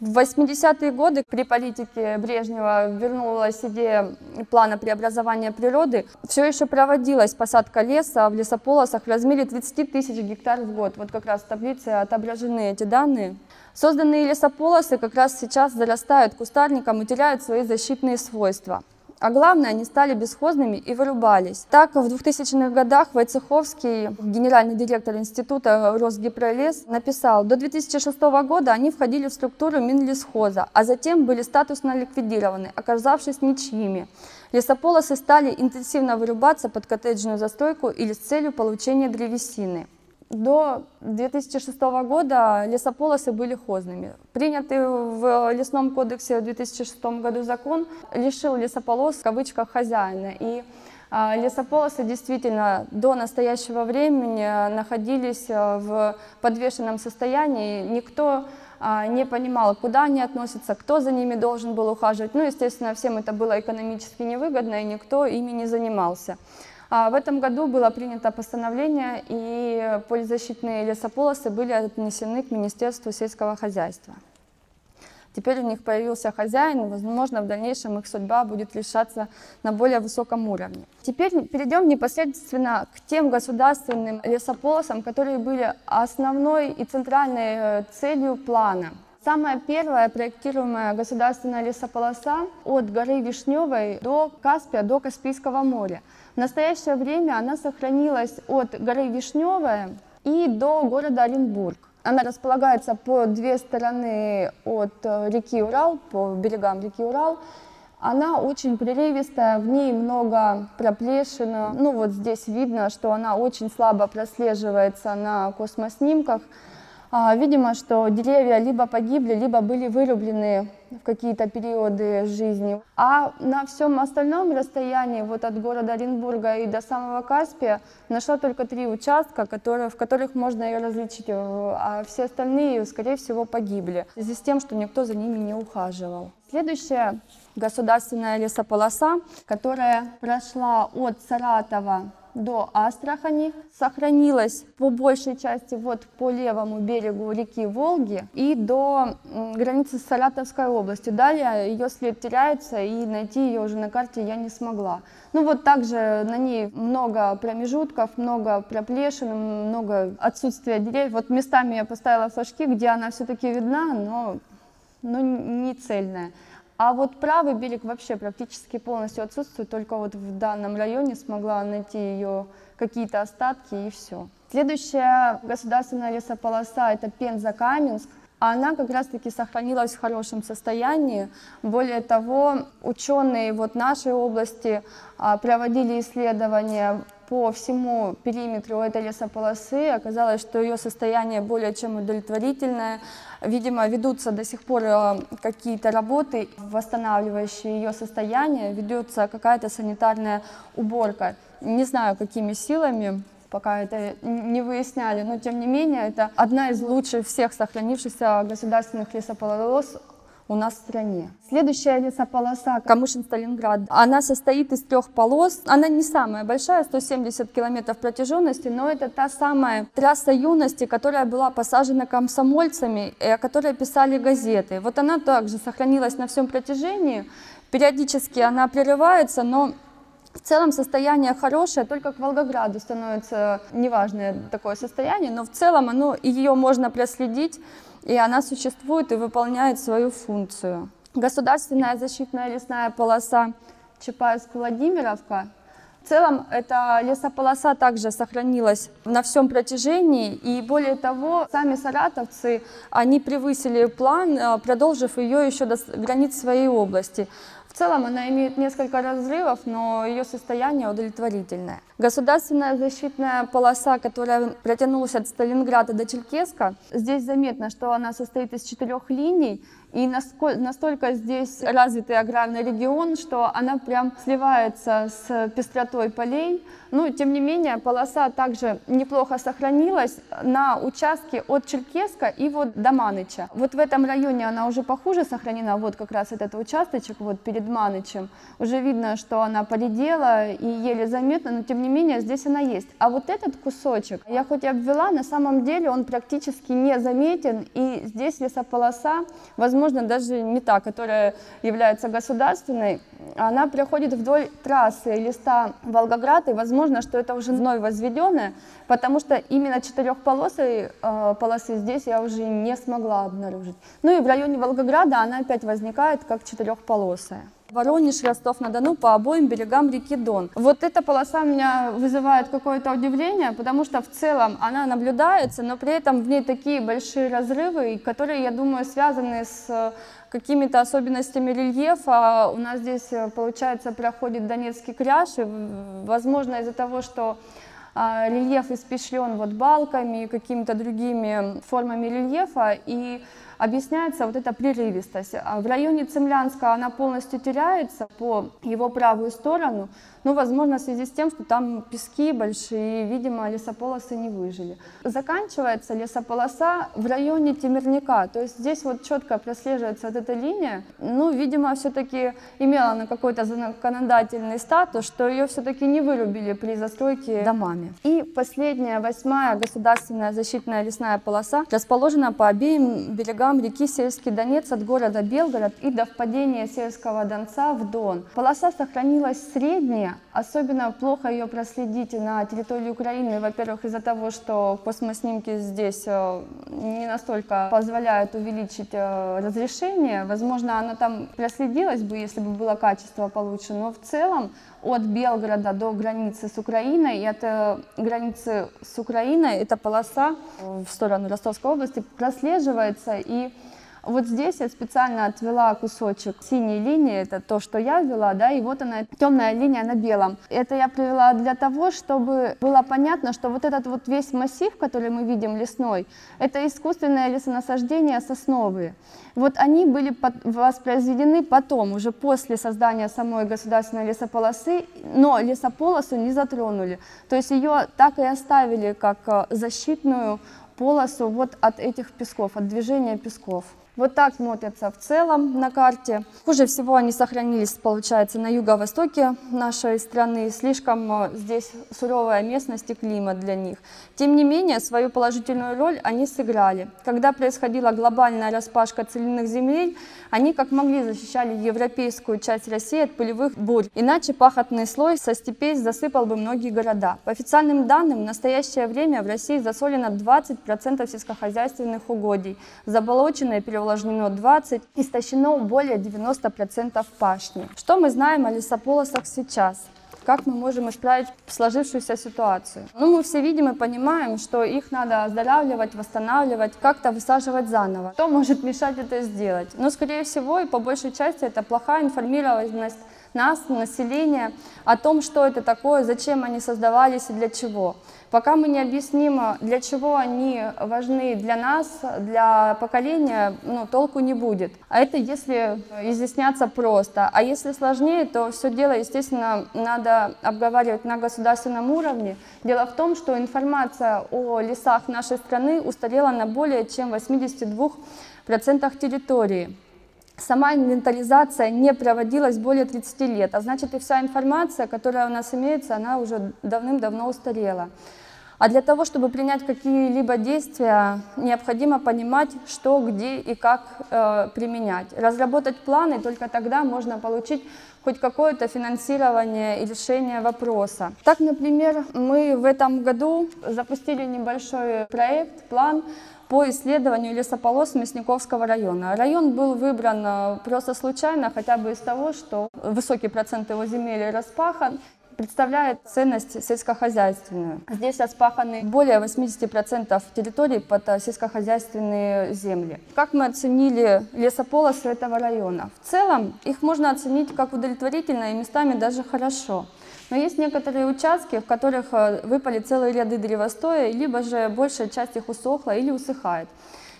В 80-е годы при политике Брежнева вернулась идея плана преобразования природы. Все еще проводилась посадка леса в лесополосах в размере 30 тысяч гектар в год. Вот как раз в таблице отображены эти данные. Созданные лесополосы как раз сейчас зарастают кустарником и теряют свои защитные свойства. А главное, они стали бесхозными и вырубались. Так, в 2000-х годах Войцеховский, генеральный директор Института Росгипролес, написал, до 2006 года они входили в структуру Минлесхоза, а затем были статусно ликвидированы, оказавшись ничьими. Лесополосы стали интенсивно вырубаться под коттеджную застройку или с целью получения древесины. До 2006 года лесополосы были хозными. Принятый в Лесном кодексе в 2006 году закон лишил лесополос в кавычках хозяина. И а, лесополосы действительно до настоящего времени находились а, в подвешенном состоянии. Никто не понимал, куда они относятся, кто за ними должен был ухаживать. Ну, естественно, всем это было экономически невыгодно, и никто ими не занимался. А в этом году было принято постановление, и полезащитные лесополосы были отнесены к Министерству сельского хозяйства. Теперь у них появился хозяин, и, возможно, в дальнейшем их судьба будет решаться на более высоком уровне. Теперь перейдем непосредственно к тем государственным лесополосам, которые были основной и центральной э, целью плана. Самая первая проектируемая государственная лесополоса от горы Вишневой до Каспия, до Каспийского моря – в настоящее время она сохранилась от горы Вишневая и до города Оренбург. Она располагается по две стороны от э, реки Урал, по берегам реки Урал. Она очень прерывистая, в ней много проплешин. Ну вот здесь видно, что она очень слабо прослеживается на космоснимках. А, видимо, что деревья либо погибли, либо были вырублены в какие-то периоды жизни. А на всем остальном расстоянии, вот от города Оренбурга и до самого Каспия, нашла только три участка, которые, в которых можно ее различить, э, а все остальные, скорее всего, погибли, в связи с тем, что никто за ними не ухаживал. Следующая государственная лесополоса, которая прошла от Саратова до Астрахани, сохранилась по большей части вот по левому берегу реки Волги и до границы с Саратовской областью. Далее ее след теряется, и найти ее уже на карте я не смогла. Ну вот также на ней много промежутков, много проплешин, много отсутствия деревьев. Вот местами я поставила флажки, где она все-таки видна, но, но не цельная. А вот правый берег вообще практически полностью отсутствует, только вот в данном районе смогла найти ее какие-то остатки и все. Следующая государственная лесополоса это Пенза-Каменск. Она как раз-таки сохранилась в хорошем состоянии. Более того, ученые вот нашей области а, проводили исследования по всему периметру этой лесополосы. Оказалось, что ее состояние более чем удовлетворительное. Видимо, ведутся до сих пор э, какие-то работы, восстанавливающие ее состояние, ведется какая-то санитарная уборка. Не знаю, какими силами, пока это не выясняли, но тем не менее это одна из лучших всех сохранившихся государственных лесополос у нас в стране. Следующая лесополоса Камышин-Сталинград, она состоит из трех полос. Она не самая большая, 170 километров протяженности, но это та самая трасса юности, которая была посажена комсомольцами и о которой писали газеты. Вот она также сохранилась на всем протяжении. Периодически она прерывается, но в целом состояние хорошее, только к Волгограду становится неважное такое состояние, но в целом оно, ее можно проследить, и она существует и выполняет свою функцию. Государственная защитная лесная полоса Чапаевск-Владимировка. В целом эта лесополоса также сохранилась на всем протяжении, и более того, сами саратовцы, они превысили план, э, продолжив ее еще до границ своей области. В целом она имеет несколько разрывов, но ее состояние удовлетворительное. Государственная защитная полоса, которая протянулась от Сталинграда до Черкеска, здесь заметно, что она состоит из четырех линий, и настолько здесь развитый аграрный регион, что она прям сливается с пестротой полей. Ну, тем не менее, полоса также неплохо сохранилась на участке от Черкеска и вот до Маныча. Вот в этом районе она уже похуже сохранена, вот как раз этот участочек вот перед Манычем. Уже видно, что она поредела и еле заметно, но тем не менее здесь она есть. А вот этот кусочек, я хоть и обвела, на самом деле он практически не заметен, и здесь лесополоса, возможно, возможно, даже не та, которая является государственной, она проходит вдоль трассы листа Волгоград, и возможно, что это уже вновь возведенная, потому что именно четырехполосой э, полосы здесь я уже не смогла обнаружить. Ну и в районе Волгограда она опять возникает как четырехполосая. Воронеж, Ростов-на-Дону по обоим берегам реки Дон. Вот эта полоса меня вызывает какое-то удивление, потому что в целом она наблюдается, но при этом в ней такие большие разрывы, которые, я думаю, связаны с э, какими-то особенностями рельефа. У нас здесь, э, получается, проходит Донецкий кряж, и, возможно, из-за того, что а, рельеф испешлен вот балками и какими-то другими формами рельефа, и объясняется вот эта прерывистость. А в районе Цемлянска она полностью теряется по его правую сторону, ну, возможно, в связи с тем, что там пески большие, видимо, лесополосы не выжили. Заканчивается лесополоса в районе Темирника, то есть здесь вот четко прослеживается вот эта линия. Ну, видимо, все-таки имела она какой-то законодательный статус, что ее все-таки не вырубили при застройке домами. И последняя, восьмая государственная защитная лесная полоса расположена по обеим берегам реки Сельский Донец от города Белгород и до впадения Сельского Донца в Дон. Полоса сохранилась средняя, Особенно плохо ее проследить на территории Украины, во-первых, из-за того, что космоснимки здесь э, не настолько позволяют увеличить э, разрешение. Возможно, она там проследилась бы, если бы было качество получше, но в целом от Белгорода до границы с Украиной, и от границы с Украиной эта полоса в сторону Ростовской области прослеживается, и вот здесь я специально отвела кусочек синей линии, это то, что я вела, да, и вот она, темная линия на белом. Это я привела для того, чтобы было понятно, что вот этот вот весь массив, который мы видим лесной, это искусственное лесонасаждение сосновые. Вот они были воспроизведены потом, уже после создания самой государственной лесополосы, но лесополосу не затронули. То есть ее так и оставили как э, защитную полосу вот от этих песков, от движения песков. Вот так смотрятся в целом на карте. Хуже всего они сохранились, получается, на юго-востоке нашей страны. Слишком э, здесь суровая местность и климат для них. Тем не менее, свою положительную роль они сыграли. Когда происходила глобальная распашка целинных земель, они как могли защищали европейскую часть России от пылевых бурь. Иначе пахотный слой со степей засыпал бы многие города. По официальным данным, в настоящее время в России засолено 20% сельскохозяйственных угодий. Заболоченные перевозки увлажнено 20, истощено более 90% пашни. Что мы знаем о лесополосах сейчас? Как мы можем исправить сложившуюся ситуацию? Ну, мы все видим и понимаем, что их надо оздоравливать, восстанавливать, как-то высаживать заново. Что может мешать это сделать? Ну, скорее всего, и по большей части это плохая информированность нас, население, о том, что это такое, зачем они создавались и для чего. Пока мы не объясним, для чего они важны для нас, для поколения, ну, толку не будет. А это если изъясняться просто. А если сложнее, то все дело, естественно, надо обговаривать на государственном уровне. Дело в том, что информация о лесах нашей страны устарела на более чем 82% территории. Сама инвентаризация не проводилась более 30 лет, а значит и вся информация, которая у нас имеется, она уже давным-давно устарела. А для того, чтобы принять какие-либо действия, необходимо понимать, что, где и как э, применять. Разработать планы, только тогда можно получить хоть какое-то финансирование и решение вопроса. Так, например, мы в этом году запустили небольшой проект, план по исследованию лесополос Мясниковского района. Район был выбран э, просто случайно, хотя бы из того, что высокий процент его земель распахан, представляет ценность сельскохозяйственную. Здесь распаханы более 80% территорий под э, сельскохозяйственные земли. Как мы оценили лесополосы этого района? В целом их можно оценить как удовлетворительно и местами даже хорошо. Но есть некоторые участки, в которых э, выпали целые ряды древостоя, либо же большая часть их усохла или усыхает.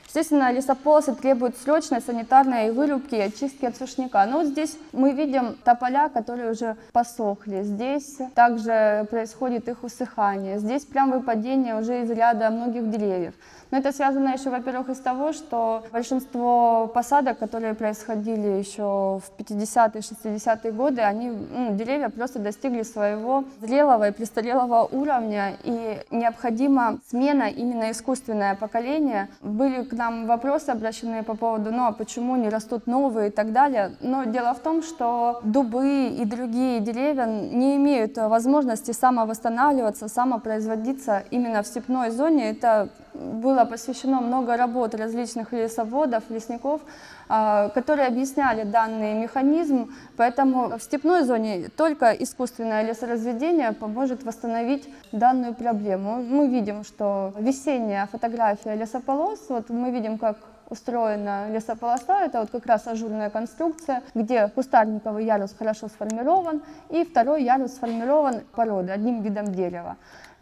Естественно, лесополосы требуют срочной санитарной вырубки и очистки от сушняка. Но вот здесь мы видим тополя, которые уже посохли. Здесь также происходит их усыхание. Здесь прям выпадение уже из ряда многих деревьев. Но это связано еще, во-первых, из того, что большинство посадок, которые происходили еще в 50-е, 60-е годы, они, ну, деревья просто достигли своего зрелого и престарелого уровня, и необходима смена именно искусственное поколение. Были к нам вопросы обращенные по поводу, ну а почему не растут новые и так далее. Но дело в том, что дубы и другие деревья не имеют возможности самовосстанавливаться, самопроизводиться именно в степной зоне. Это было посвящено много работ различных лесоводов, лесников, а, которые объясняли данный механизм, поэтому в степной зоне только искусственное лесоразведение поможет восстановить данную проблему. Мы видим, что весенняя фотография лесополос, вот мы видим, как устроена лесополоса, это вот как раз ажурная конструкция, где кустарниковый ярус хорошо сформирован, и второй ярус сформирован породой, одним видом дерева.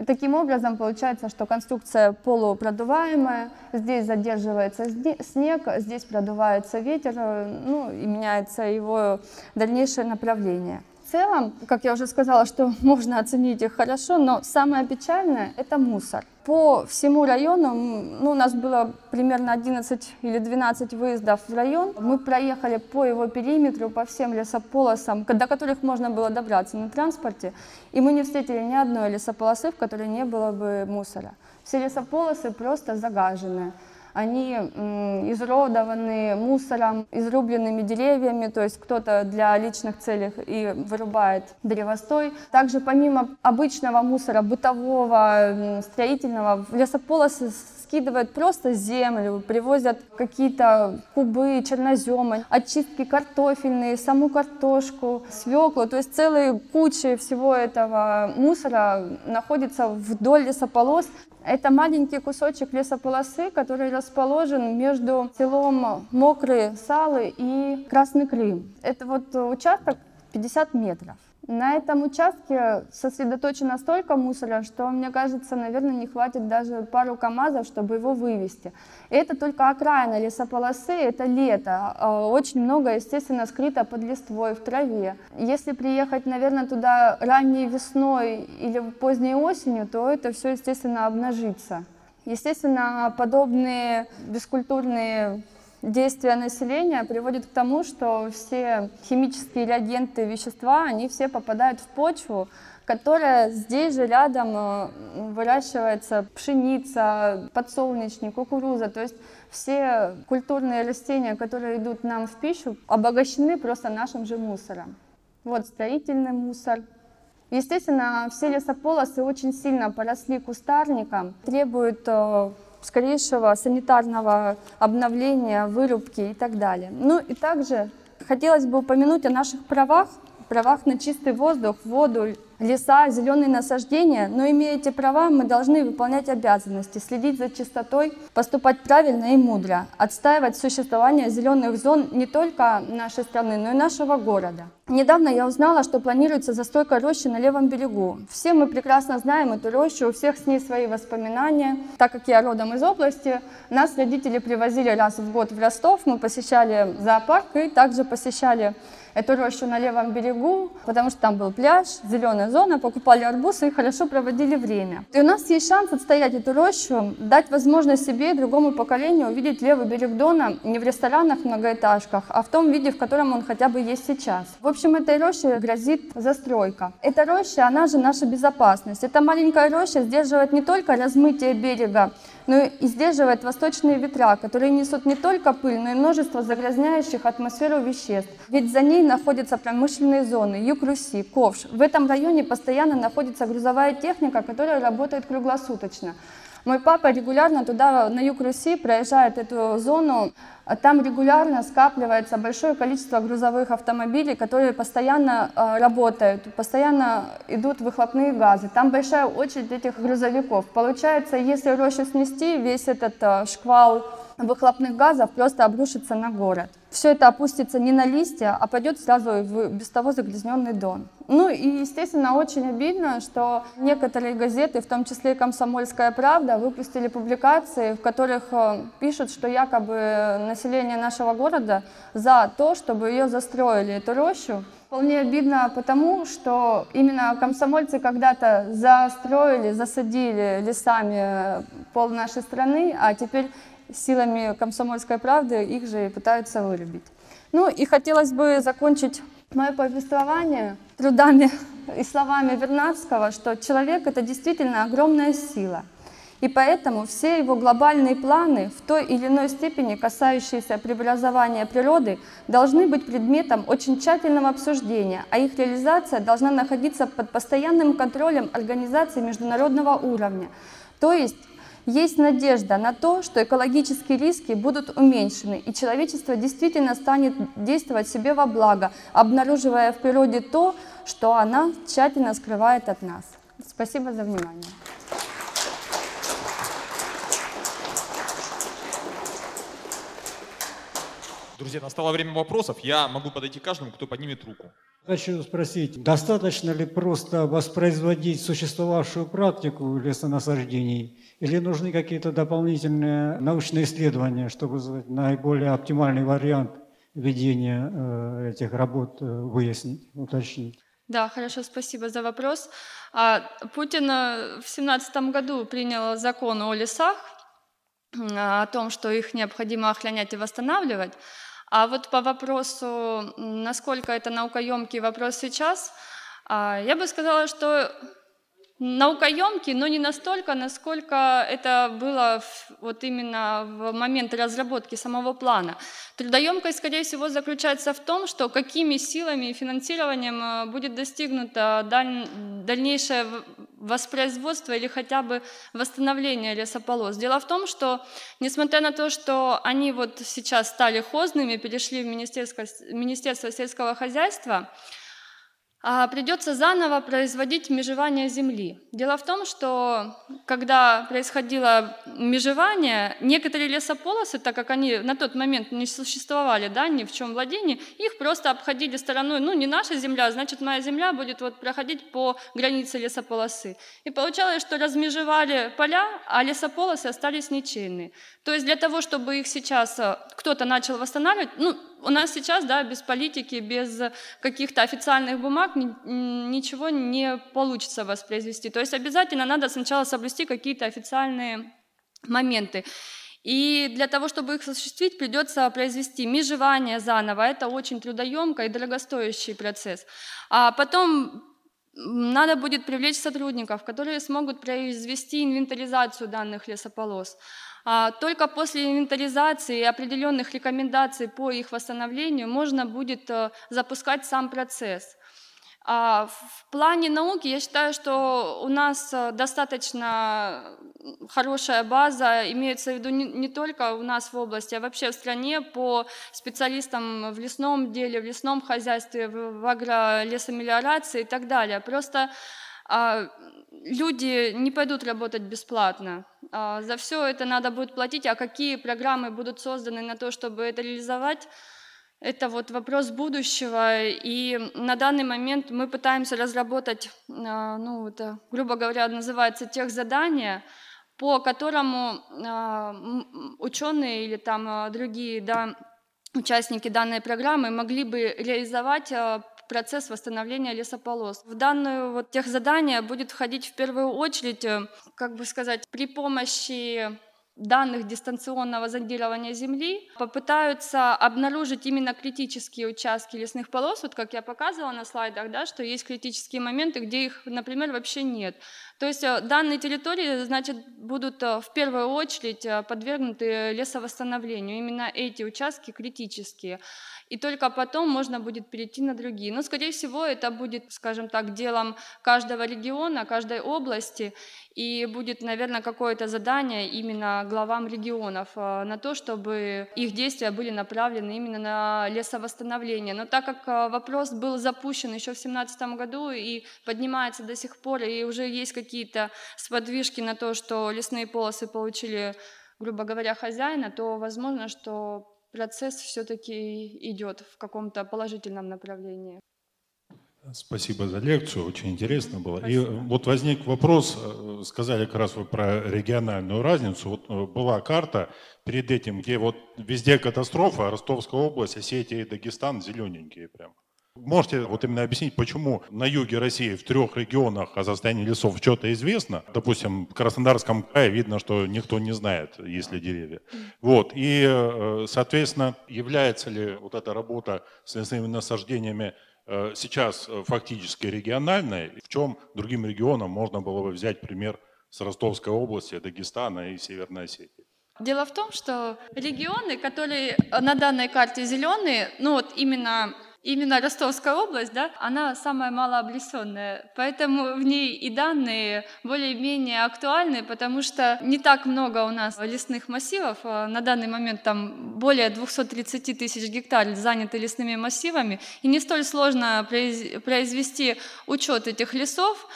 Таким образом получается, что конструкция полупродуваемая, здесь задерживается снег, здесь продувается ветер, ну и меняется его дальнейшее направление целом, как я уже сказала, что можно оценить их хорошо, но самое печальное – это мусор. По всему району, ну, у нас было примерно 11 или 12 выездов в район. Мы проехали по его периметру, по всем лесополосам, до которых можно было добраться на транспорте, и мы не встретили ни одной лесополосы, в которой не было бы мусора. Все лесополосы просто загажены они изуродованы мусором, изрубленными деревьями, то есть кто-то для личных целей и вырубает древостой. Также помимо обычного мусора, бытового, строительного, в лесополосы скидывают просто землю, привозят какие-то кубы, черноземы, очистки картофельные, саму картошку, свеклу. То есть целые кучи всего этого мусора находится вдоль лесополос. Это маленький кусочек лесополосы, который расположен между селом Мокрые Салы и Красный Крым. Это вот участок 50 метров. На этом участке сосредоточено столько мусора, что, мне кажется, наверное, не хватит даже пару КАМАЗов, чтобы его вывести. И это только окраина лесополосы, это лето. А, очень много, естественно, скрыто под листвой, в траве. Если приехать, наверное, туда ранней весной или поздней осенью, то это все, естественно, обнажится. Естественно, подобные бескультурные действия населения приводит к тому, что все химические реагенты, вещества, они все попадают в почву, которая здесь же рядом э, выращивается пшеница, подсолнечник, кукуруза. То есть все культурные растения, которые идут нам в пищу, обогащены просто нашим же мусором. Вот строительный мусор. Естественно, все лесополосы очень сильно поросли кустарником, требуют э, скорейшего санитарного обновления, вырубки и так далее. Ну и также хотелось бы упомянуть о наших правах, правах на чистый воздух, воду, леса, зеленые насаждения, но имея эти права, мы должны выполнять обязанности, следить за чистотой, поступать правильно и мудро, отстаивать существование зеленых зон не только нашей страны, но и нашего города. Недавно я узнала, что планируется застройка рощи на левом берегу. Все мы прекрасно знаем эту рощу, у всех с ней свои воспоминания. Так как я родом из области, нас родители привозили раз в год в Ростов, мы посещали зоопарк и также посещали эту рощу на левом берегу, потому что там был пляж, зеленая зона, покупали арбузы и хорошо проводили время. И у нас есть шанс отстоять эту рощу, дать возможность себе и другому поколению увидеть левый берег Дона не в ресторанах, многоэтажках, а в том виде, в котором он хотя бы есть сейчас. В общем, этой роще грозит застройка. Эта роща, она же наша безопасность. Эта маленькая роща сдерживает не только размытие берега, но и сдерживает восточные ветра, которые несут не только пыль, но и множество загрязняющих атмосферу веществ. Ведь за ней находятся промышленные зоны, юг Руси, Ковш. В этом районе постоянно находится грузовая техника, которая работает круглосуточно. Мой папа регулярно туда, на юг Руси, проезжает эту зону. Там регулярно скапливается большое количество грузовых автомобилей, которые постоянно э, работают, постоянно идут выхлопные газы. Там большая очередь этих грузовиков. Получается, если рощу снести, весь этот э, шквал выхлопных газов просто обрушится на город. Все это опустится не на листья, а пойдет сразу в без того загрязненный дон. Ну и, естественно, очень обидно, что некоторые газеты, в том числе и «Комсомольская правда», выпустили публикации, в которых э, пишут, что якобы население нашего города за то, чтобы ее застроили, эту рощу. Вполне обидно потому, что именно комсомольцы когда-то застроили, засадили лесами пол нашей страны, а теперь силами комсомольской правды их же пытаются вырубить. Ну и хотелось бы закончить мое повествование трудами и словами Вернадского, что человек — это действительно огромная сила. И поэтому все его глобальные планы, в той или иной степени касающиеся преобразования природы, должны быть предметом очень тщательного обсуждения, а их реализация должна находиться под постоянным контролем организаций международного уровня. То есть есть надежда на то, что экологические риски будут уменьшены, и человечество действительно станет действовать себе во благо, обнаруживая в природе то, что она тщательно скрывает от нас. Спасибо за внимание. Друзья, настало время вопросов. Я могу подойти к каждому, кто поднимет руку. Хочу спросить, достаточно ли просто воспроизводить существовавшую практику лесонасаждений, или нужны какие-то дополнительные научные исследования, чтобы наиболее оптимальный вариант ведения э, этих работ э, выяснить, уточнить? Да, хорошо, спасибо за вопрос. А, Путин э, в 2017 году принял закон о лесах, о том, что их необходимо охранять и восстанавливать. А вот по вопросу, насколько это наукоемкий вопрос сейчас, а, я бы сказала, что наукоемкий, но не настолько, насколько это было вот именно в момент разработки самого плана. Трудоемкость, скорее всего, заключается в том, что какими силами и финансированием э, будет достигнуто даль... дальнейшее воспроизводство или хотя бы восстановление лесополос. Дело в том, что, несмотря на то, что они вот сейчас стали хозными, перешли в Министерство, Министерство сельского хозяйства, придется заново производить межевание земли. Дело в том, что когда происходило межевание, некоторые лесополосы, так как они на тот момент не существовали, да, ни в чем владении, их просто обходили стороной, ну не наша земля, значит моя земля будет вот проходить по границе лесополосы. И получалось, что размежевали поля, а лесополосы остались ничейные. То есть для того, чтобы их сейчас э, кто-то начал восстанавливать, ну, у нас сейчас, да, без политики, без каких-то официальных бумаг ничего не получится воспроизвести. То есть обязательно надо сначала соблюсти какие-то официальные моменты. И для того, чтобы их осуществить, придется произвести межевание заново. Это очень трудоемкий и дорогостоящий процесс. А потом надо будет привлечь сотрудников, которые смогут произвести инвентаризацию данных лесополос. А только после инвентаризации и определенных рекомендаций по их восстановлению можно будет э, запускать сам процесс. А в плане науки я считаю, что у нас э, достаточно хорошая база, имеется в виду не, только у нас в области, а вообще в стране по специалистам в лесном деле, в лесном хозяйстве, в, агролесомелиорации и так далее. Просто люди не пойдут работать бесплатно. А, за все это надо будет платить, а какие программы будут созданы на то, чтобы это реализовать – это вот вопрос будущего, и на данный момент мы пытаемся разработать, а, ну, это, грубо говоря, называется тех задания, по которому а, ученые или там а, другие да, участники данной программы могли бы реализовать процесс восстановления лесополос. В данную вот тех задания будет входить в первую очередь, э, как бы сказать, при помощи данных дистанционного зондирования Земли попытаются обнаружить именно критические участки лесных полос, вот как я показывала на слайдах, да, что есть критические моменты, где их, например, вообще нет. То есть э, данные территории, значит, будут э, в первую очередь э, подвергнуты лесовосстановлению. Именно эти участки критические и только потом можно будет перейти на другие. Но, скорее всего, это будет, скажем так, делом каждого региона, каждой области, и будет, наверное, какое-то задание именно главам регионов на то, чтобы их действия были направлены именно на лесовосстановление. Но так как вопрос был запущен еще в 2017 году и поднимается до сих пор, и уже есть какие-то сподвижки на то, что лесные полосы получили грубо говоря, хозяина, то возможно, что процесс все-таки идет в каком-то положительном направлении. Спасибо за лекцию, очень интересно было. Спасибо. И вот возник вопрос, э, сказали как раз вы про региональную разницу. Вот э, была карта перед этим, где вот везде катастрофа, Ростовская область, Осетия и Дагестан зелененькие прям. Можете вот именно объяснить, почему на юге России в трех регионах о состоянии лесов что-то известно? Допустим, в Краснодарском крае видно, что никто не знает, есть ли деревья. Вот. И, э, соответственно, является ли вот эта работа с лесными насаждениями э, сейчас фактически региональной? В чем другим регионам можно было бы взять пример с Ростовской области, Дагестана и Северной Осетии? Дело в том, что регионы, которые на данной карте зеленые, ну вот именно именно Ростовская область, да, она самая малооблесенная, поэтому в ней и данные более-менее актуальны, потому что не так много у нас лесных массивов, а на данный момент там более 230 тысяч гектар заняты лесными массивами, и не столь сложно произвести учет этих лесов,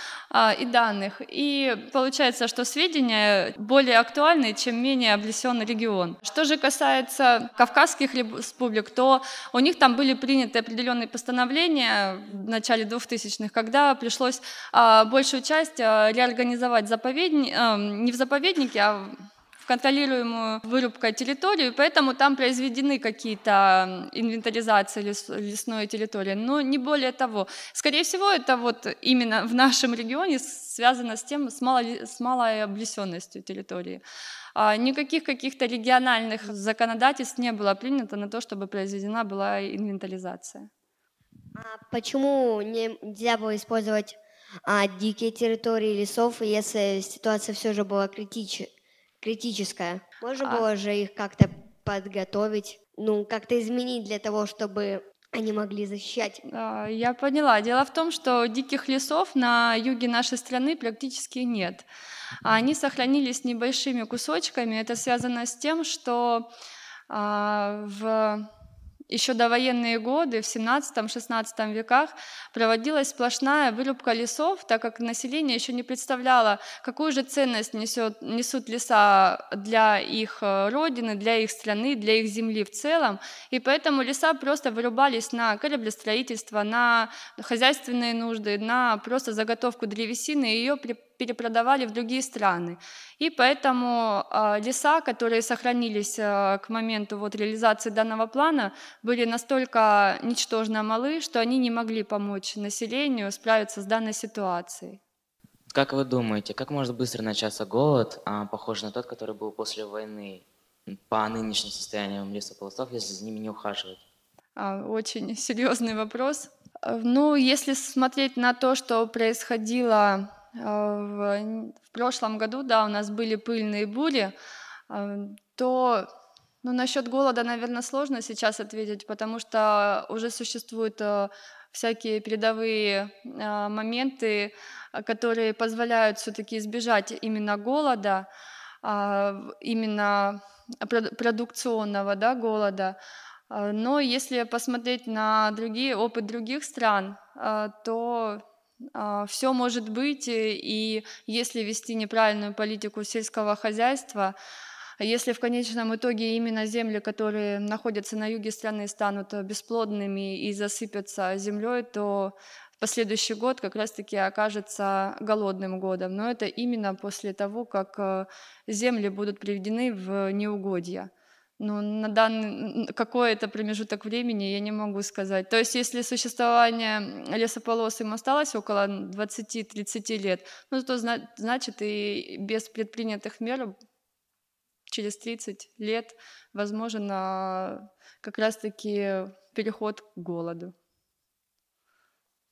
и данных. И получается, что сведения более актуальны, чем менее облесенный регион. Что же касается Кавказских республик, то у них там были приняты определенные постановления в начале 2000-х, когда пришлось а, большую часть а, реорганизовать заповедни... не в заповеднике, а контролируемую вырубкой территорию, поэтому там произведены какие-то инвентаризации лес, лесной территории, но не более того. Скорее всего, это вот именно в нашем регионе связано с тем, с, мало, с малой облесенностью территории. А никаких каких-то региональных законодательств не было принято на то, чтобы произведена была инвентаризация. А почему нельзя было использовать а, дикие территории лесов, если ситуация все же была критичной? Критическая. Можно а... было же их как-то подготовить, ну, как-то изменить для того, чтобы они могли защищать. Я поняла. Дело в том, что диких лесов на юге нашей страны практически нет. Они сохранились небольшими кусочками. Это связано с тем, что а, в еще довоенные годы, в 17-16 веках, проводилась сплошная вырубка лесов, так как население еще не представляло, какую же ценность несет, несут леса для их э, родины, для их страны, для их земли в целом. И поэтому леса просто вырубались на кораблестроительство, на хозяйственные нужды, на просто заготовку древесины, и ее перепродавали в другие страны. И поэтому э, леса, которые сохранились э, к моменту вот, реализации данного плана, были настолько ничтожно малы, что они не могли помочь населению справиться с данной ситуацией. Как вы думаете, как может быстро начаться голод, а, похожий на тот, который был после войны, по нынешним состояниям лесополосов, если за ними не ухаживать? А, очень серьезный вопрос. Ну, если смотреть на то, что происходило а, в, в прошлом году, да, у нас были пыльные бури, а, то ну, насчет голода, наверное, сложно сейчас ответить, потому что уже существует э, всякие передовые а, моменты, а, которые позволяют все-таки избежать именно голода, а, именно продукционного да, голода. Но если посмотреть на другие, опыт других стран, то все может быть, и если вести неправильную политику сельского хозяйства, если в конечном итоге именно земли, которые находятся на юге страны, станут э, бесплодными и засыпятся землей, то последующий год как раз-таки окажется голодным годом. Но это именно после того, как э, земли будут приведены в неугодья. Но на данный какой это промежуток времени, я не могу сказать. То есть, если существование лесополос им осталось около 20-30 лет, ну, то значит и без предпринятых мер через 30 лет возможен как раз-таки переход к голоду.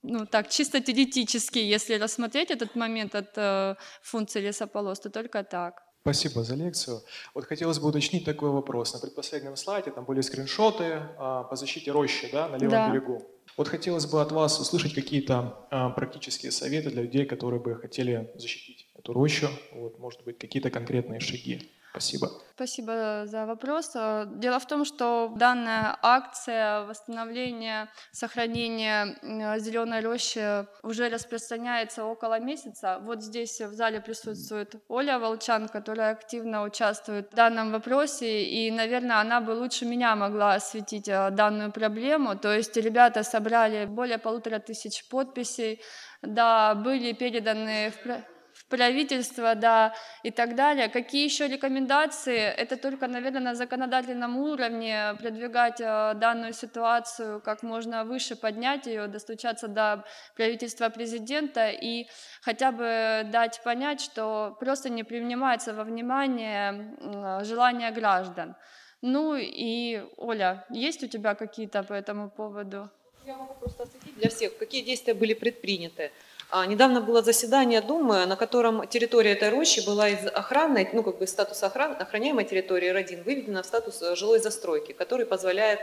Ну так, чисто теоретически, если рассмотреть этот момент от э, функции лесополос, то только так. Спасибо за лекцию. Вот хотелось бы уточнить такой вопрос. На предпоследнем слайде там были скриншоты а, по защите рощи да, на левом да. берегу. Вот хотелось бы от вас услышать какие-то а, практические советы для людей, которые бы хотели защитить эту рощу. Вот, может быть, какие-то конкретные шаги. Спасибо. Спасибо за вопрос. Э, дело в том, что данная акция восстановления, сохранения зеленой рощи уже распространяется около месяца. Вот здесь в зале присутствует Оля Волчан, которая активно участвует в данном вопросе, и, наверное, она бы лучше меня могла осветить э, данную проблему. То есть ребята собрали более полутора тысяч подписей, да, были переданы в правительство, да, и так далее. Какие еще рекомендации? Это только, наверное, на законодательном уровне продвигать э, данную ситуацию как можно выше, поднять ее, достучаться до правительства президента и хотя бы дать понять, что просто не принимается во внимание желания граждан. Ну и, Оля, есть у тебя какие-то по этому поводу? Я могу просто осветить для всех, какие действия были предприняты. А, недавно было заседание Думы, на котором территория этой рощи была из охранной, ну как бы статус охран, охраняемой территории Родин выведена в статус э, жилой застройки, который позволяет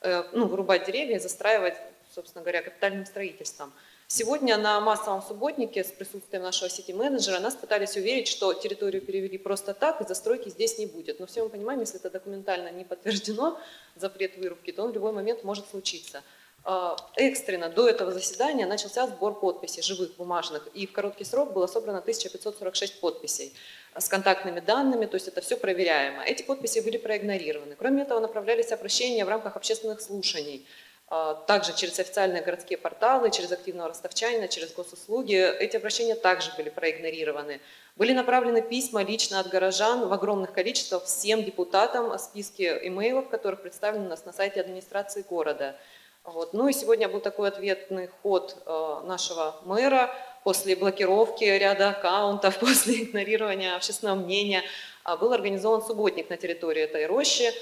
э, ну, вырубать деревья и застраивать, собственно говоря, капитальным строительством. Сегодня на массовом субботнике с присутствием нашего сети-менеджера нас пытались уверить, что территорию перевели просто так, и застройки здесь не будет. Но все мы понимаем, если это документально не подтверждено, запрет вырубки, то он в любой момент может случиться. А, экстренно до этого заседания начался сбор подписей, живых, бумажных, и в короткий срок было собрано 1546 подписей с контактными данными, то есть это все проверяемо. Эти подписи были проигнорированы. Кроме этого, направлялись обращения в рамках общественных слушаний, а, также через официальные городские порталы, через активного ростовчанина, через госуслуги. Эти обращения также были проигнорированы. Были направлены письма лично от горожан в огромных количествах всем депутатам о списке имейлов, которых представлены у нас на сайте администрации города – вот. Ну и сегодня был такой ответный ход э, нашего мэра после блокировки ряда аккаунтов, после игнорирования общественного мнения. Э, был организован субботник на территории этой рощи.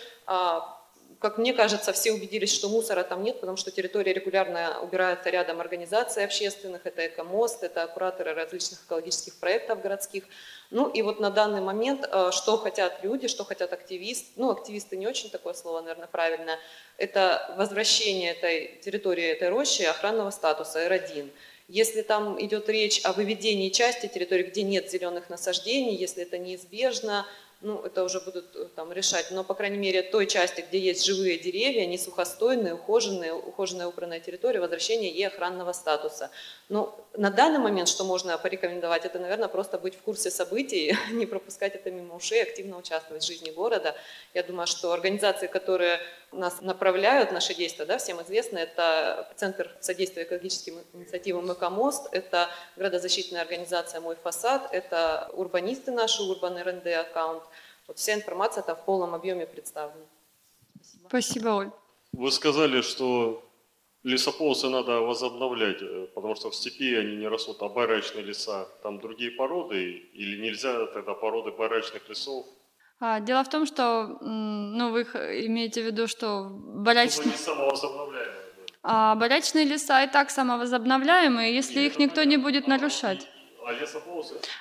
Как мне кажется, все убедились, что мусора там нет, потому что территория регулярно убирается рядом организаций общественных, это экомост, это кураторы различных экологических проектов городских. Ну и вот на данный момент, э, что хотят люди, что хотят активисты, ну активисты не очень такое слово, наверное, правильно, это возвращение этой территории, этой рощи охранного статуса R1. Если там идет речь о выведении части территории, где нет зеленых насаждений, если это неизбежно, ну, это уже будут э, там решать, но, по крайней мере, той части, где есть живые деревья, не сухостойные, ухоженные, ухоженная убранная территория, возвращение ей охранного статуса. Но на данный момент, что можно порекомендовать, это, наверное, просто быть в курсе событий, не пропускать это мимо ушей, активно участвовать в жизни города. Я думаю, что организации, которые нас направляют, наши действия, да, всем известно, это Центр содействия экологическим инициативам «Экомост», это градозащитная организация «Мой фасад», это урбанисты наши, Урбан РНД аккаунт. Вот вся информация там в полном объеме представлена. Спасибо. Спасибо, Оль. Вы сказали, что Лесополосы надо возобновлять, э, потому что в степи они не растут, а барачные леса, там другие породы, или нельзя тогда породы барачных лесов? А, дело в том, что, ну, вы имеете в виду, что барачные... А, барачные леса и так самовозобновляемые, если Нет, их никто не будет нарушать.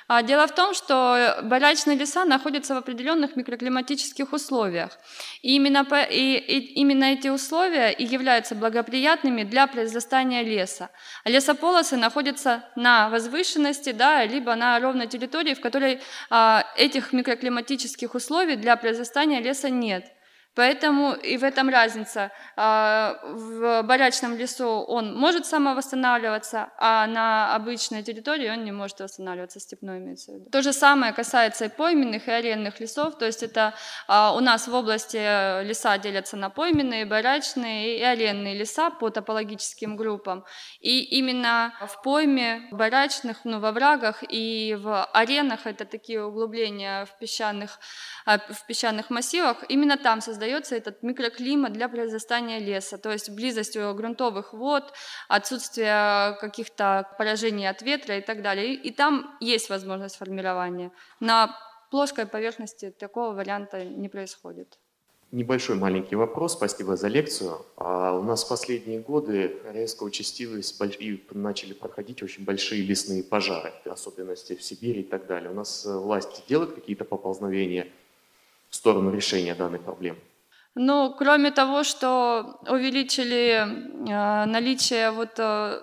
А? А, дело в том, что барачные леса находятся в определенных микроклиматических условиях. И именно, по, и, и именно эти условия и являются благоприятными для произрастания леса. А лесополосы находятся на возвышенности, да, либо на ровной территории, в которой а, этих микроклиматических условий для произрастания леса нет. Поэтому и в этом разница. А, в барячном лесу он может самовосстанавливаться, а на обычной территории он не может восстанавливаться, степной имеется в виду. То же самое касается и пойменных, и арендных лесов. То есть это а, у нас в области леса делятся на пойменные, барячные и арендные леса по топологическим группам. И именно в пойме, в барачных, ну, во врагах и в аренах, это такие углубления в песчаных, а, в песчаных массивах, именно там создаются создается этот микроклимат для произрастания леса, то есть близость грунтовых вод, отсутствие каких-то поражений от ветра и так далее. И, там есть возможность формирования. На плоской поверхности такого варианта не происходит. Небольшой маленький вопрос, спасибо за лекцию. А у нас в последние годы резко участились и начали проходить очень большие лесные пожары, в особенности в Сибири и так далее. У нас э, власти делают какие-то поползновения в сторону решения данной проблемы? Ну, кроме того, что увеличили э, наличие вот э,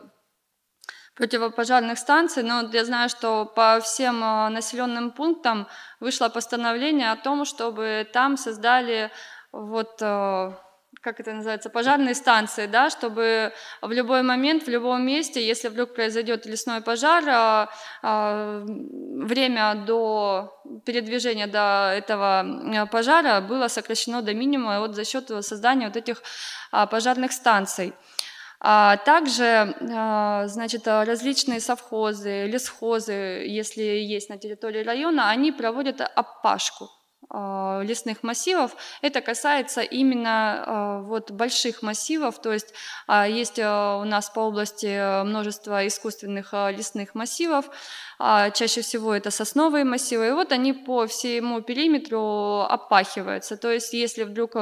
противопожарных станций, но я знаю, что по всем э, населенным пунктам вышло постановление о том, чтобы там создали вот э, как это называется, пожарные станции, да, чтобы в любой момент, в любом месте, если вдруг произойдет лесной пожар, а, а, время до передвижения до этого пожара было сокращено до минимума вот за счет создания вот этих а, пожарных станций. А также, значит, различные совхозы, лесхозы, если есть на территории района, они проводят опашку. А, лесных массивов. Это касается именно а, вот больших массивов, то есть а, есть у нас по области множество искусственных лесных массивов, чаще всего это сосновые массивы, и вот они по всему периметру опахиваются, то есть если вдруг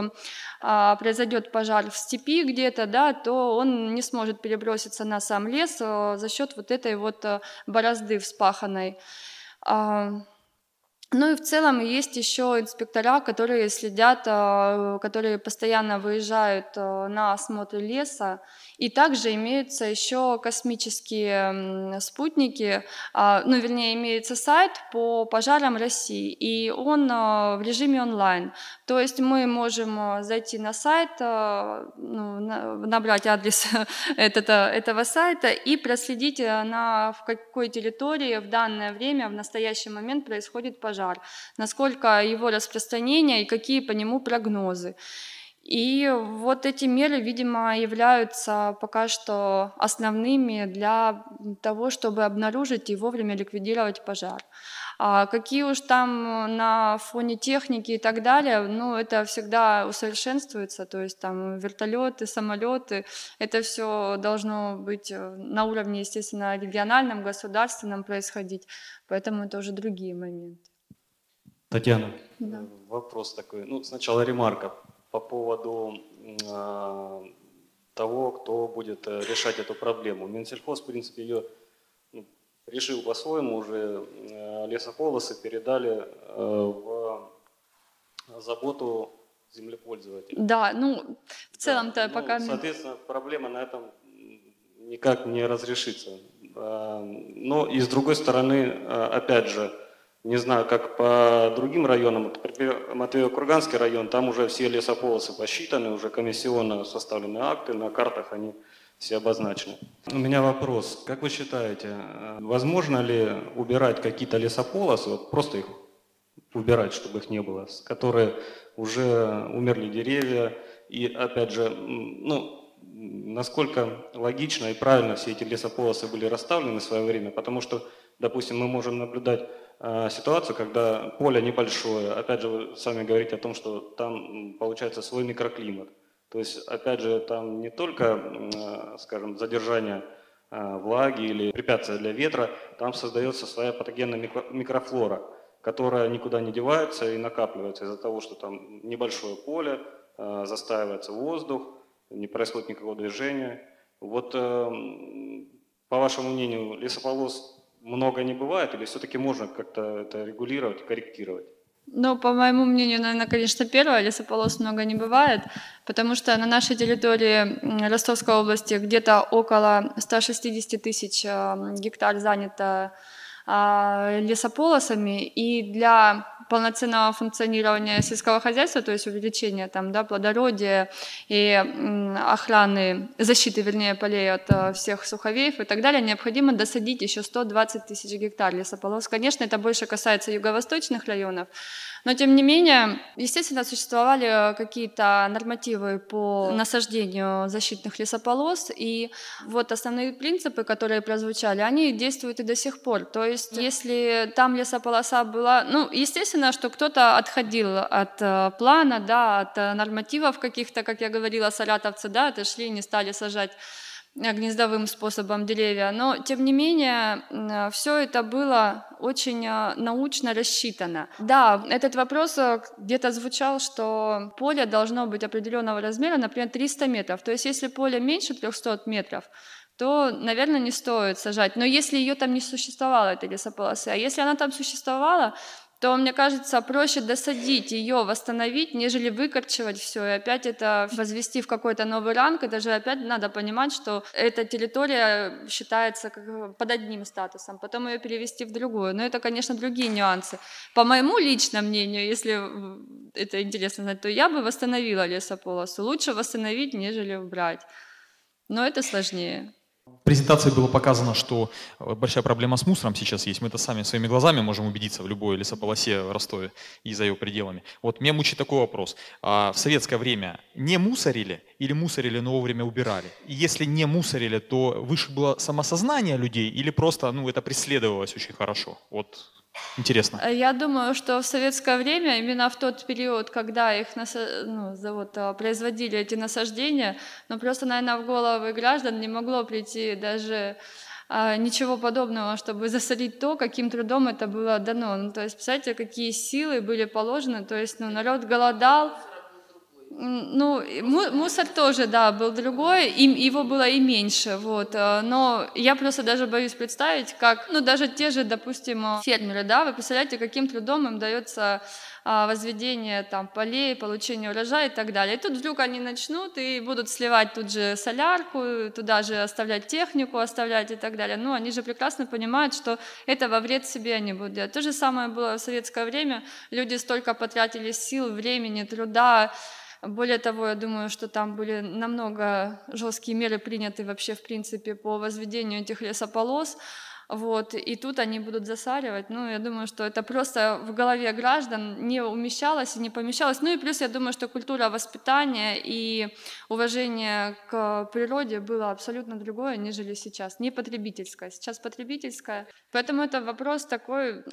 произойдет пожар в степи где-то, да, то он не сможет переброситься на сам лес за счет вот этой вот борозды вспаханной. Ну и в целом есть еще инспектора, которые следят, а, которые постоянно выезжают а, на осмотр леса. И также имеются еще космические спутники, а, ну вернее имеется сайт по пожарам России, и он в режиме онлайн. То есть мы можем зайти на сайт, ну, набрать адрес этого, этого сайта и проследить, на в какой территории в данное время, в настоящий момент происходит пожар, насколько его распространение и какие по нему прогнозы. И вот эти меры, видимо, являются пока что основными для того, чтобы обнаружить и вовремя ликвидировать пожар. А какие уж там на фоне техники и так далее, ну, это всегда усовершенствуется, то есть там вертолеты, самолеты, это все должно быть на уровне, естественно, региональном, государственном происходить, поэтому это уже другие моменты. Татьяна, да. вопрос такой. Ну, сначала ремарка по поводу э, того, кто будет э, решать эту проблему. Минсельхоз, в принципе, ее ну, решил по-своему, уже э, лесополосы передали в заботу землепользователей. Да, ну, в целом-то да, пока... Ну, соответственно, проблема на этом никак не разрешится. Но и с другой стороны, опять же, не знаю, как по другим районам, Матвеево-Курганский район, там уже все лесополосы посчитаны, уже комиссионно составлены акты, на картах они все обозначены. У меня вопрос. Как вы считаете, возможно ли убирать какие-то лесополосы, вот просто их убирать, чтобы их не было, которые уже умерли деревья, и опять же, ну, насколько логично и правильно все эти лесополосы были расставлены в свое время, потому что, допустим, мы можем наблюдать Э, ситуацию, когда поле небольшое, опять же, вы сами говорите о том, что там получается свой микроклимат. То есть, опять же, там не только, э, скажем, задержание э, влаги или препятствия для ветра, там создается своя патогенная микрофлора, которая никуда не девается и накапливается из-за того, что там небольшое поле, застаивается воздух, не происходит никакого движения. Вот, по вашему мнению, лесополос много не бывает, или все-таки можно как-то это регулировать, корректировать? Ну, по моему мнению, наверное, конечно, первое, лесополос много не бывает, потому что на нашей территории Ростовской области где-то около 160 тысяч э, гектар занято лесополосами, и для полноценного функционирования сельского хозяйства, то есть увеличения там, да, плодородия и охраны, защиты, вернее, полей от э, всех суховеев и так далее, необходимо досадить еще 120 тысяч гектар лесополос. Конечно, это больше касается юго-восточных районов, но, тем не менее, естественно, существовали какие-то нормативы по насаждению защитных лесополос, и вот основные принципы, которые прозвучали, они действуют и до сих пор. То есть, если там лесополоса была... Ну, естественно, что кто-то отходил от э, плана, да, от э, нормативов каких-то, как я говорила, саратовцы, да, отошли, не стали сажать гнездовым способом деревья, но тем не менее все это было очень э, научно рассчитано. Да, этот вопрос э, где-то звучал, что поле должно быть определенного размера, например, 300 метров. То есть если поле меньше 300 метров, то, наверное, не стоит сажать. Но если ее там не существовало, этой лесополосы, а если она там существовала, то, мне кажется, проще досадить ее, восстановить, нежели выкорчевать все и опять это возвести в какой-то новый ранг. Это же опять надо понимать, что эта территория считается как под одним статусом, потом ее перевести в другую. Но это, конечно, другие нюансы. По моему личному мнению, если это интересно знать, то я бы восстановила лесополосу. Лучше восстановить, нежели убрать. Но это сложнее. Презентации было показано, что э, большая проблема с мусором сейчас есть. Мы это сами своими глазами можем убедиться в любой лесополосе в Ростове и за ее пределами. Вот меня мучит такой вопрос. А в советское время не мусорили или мусорили, но вовремя убирали? И если не мусорили, то выше было самосознание людей или просто ну, это преследовалось очень хорошо? Вот Интересно. Э, я думаю, что в советское время, именно в тот период, когда их наса... ну, вот, а, производили эти насаждения, но просто, наверное, в головы граждан не могло прийти даже а, ничего подобного, чтобы засолить то, каким трудом это было дано. Ну, то есть, представляете, какие силы были положены, то есть ну, народ голодал, ну, мусор тоже, да, был другой, им его было и меньше, вот. Э, но я просто даже боюсь представить, как, ну, даже те же, допустим, фермеры, да, вы представляете, каким трудом им дается а, возведение там полей, получение урожая и так далее. И тут вдруг они начнут и будут сливать тут же солярку, туда же оставлять технику, оставлять и так далее. Ну, они же прекрасно понимают, что это во вред себе они будут делать. То же самое было в советское время. Люди столько потратили сил, времени, труда, более того, я думаю, что там были намного жесткие меры приняты вообще, в принципе, по возведению этих лесополос. Вот, и тут они будут засаривать. Ну, я думаю, что это просто в голове граждан не умещалось и не помещалось. Ну и плюс, я думаю, что культура воспитания и уважение к природе было абсолютно другое, нежели сейчас. Не потребительское. Сейчас потребительское. Поэтому это вопрос такой,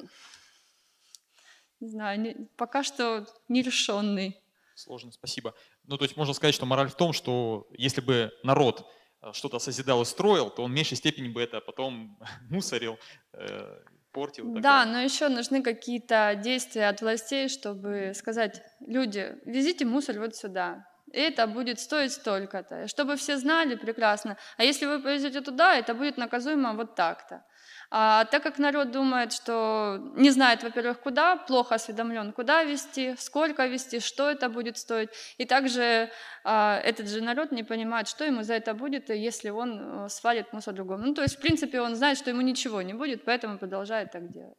не знаю, не, пока что нерешенный. Сложно, спасибо. Ну, то есть можно сказать, что мораль в том, что если бы народ э, что-то созидал и строил, то он в меньшей степени бы это потом мусорил, э, портил. Да, далее. но еще нужны какие-то действия от властей, чтобы сказать, люди, везите мусор вот сюда, это будет стоить столько-то, чтобы все знали прекрасно. А если вы повезете туда, это будет наказуемо вот так-то. А так как народ думает, что не знает, во-первых, куда, плохо осведомлен, куда вести, сколько вести, что это будет стоить. И также а, этот же народ не понимает, что ему за это будет, если он э, свалит мусор другому. Ну, то есть, в принципе, он знает, что ему ничего не будет, поэтому продолжает так делать.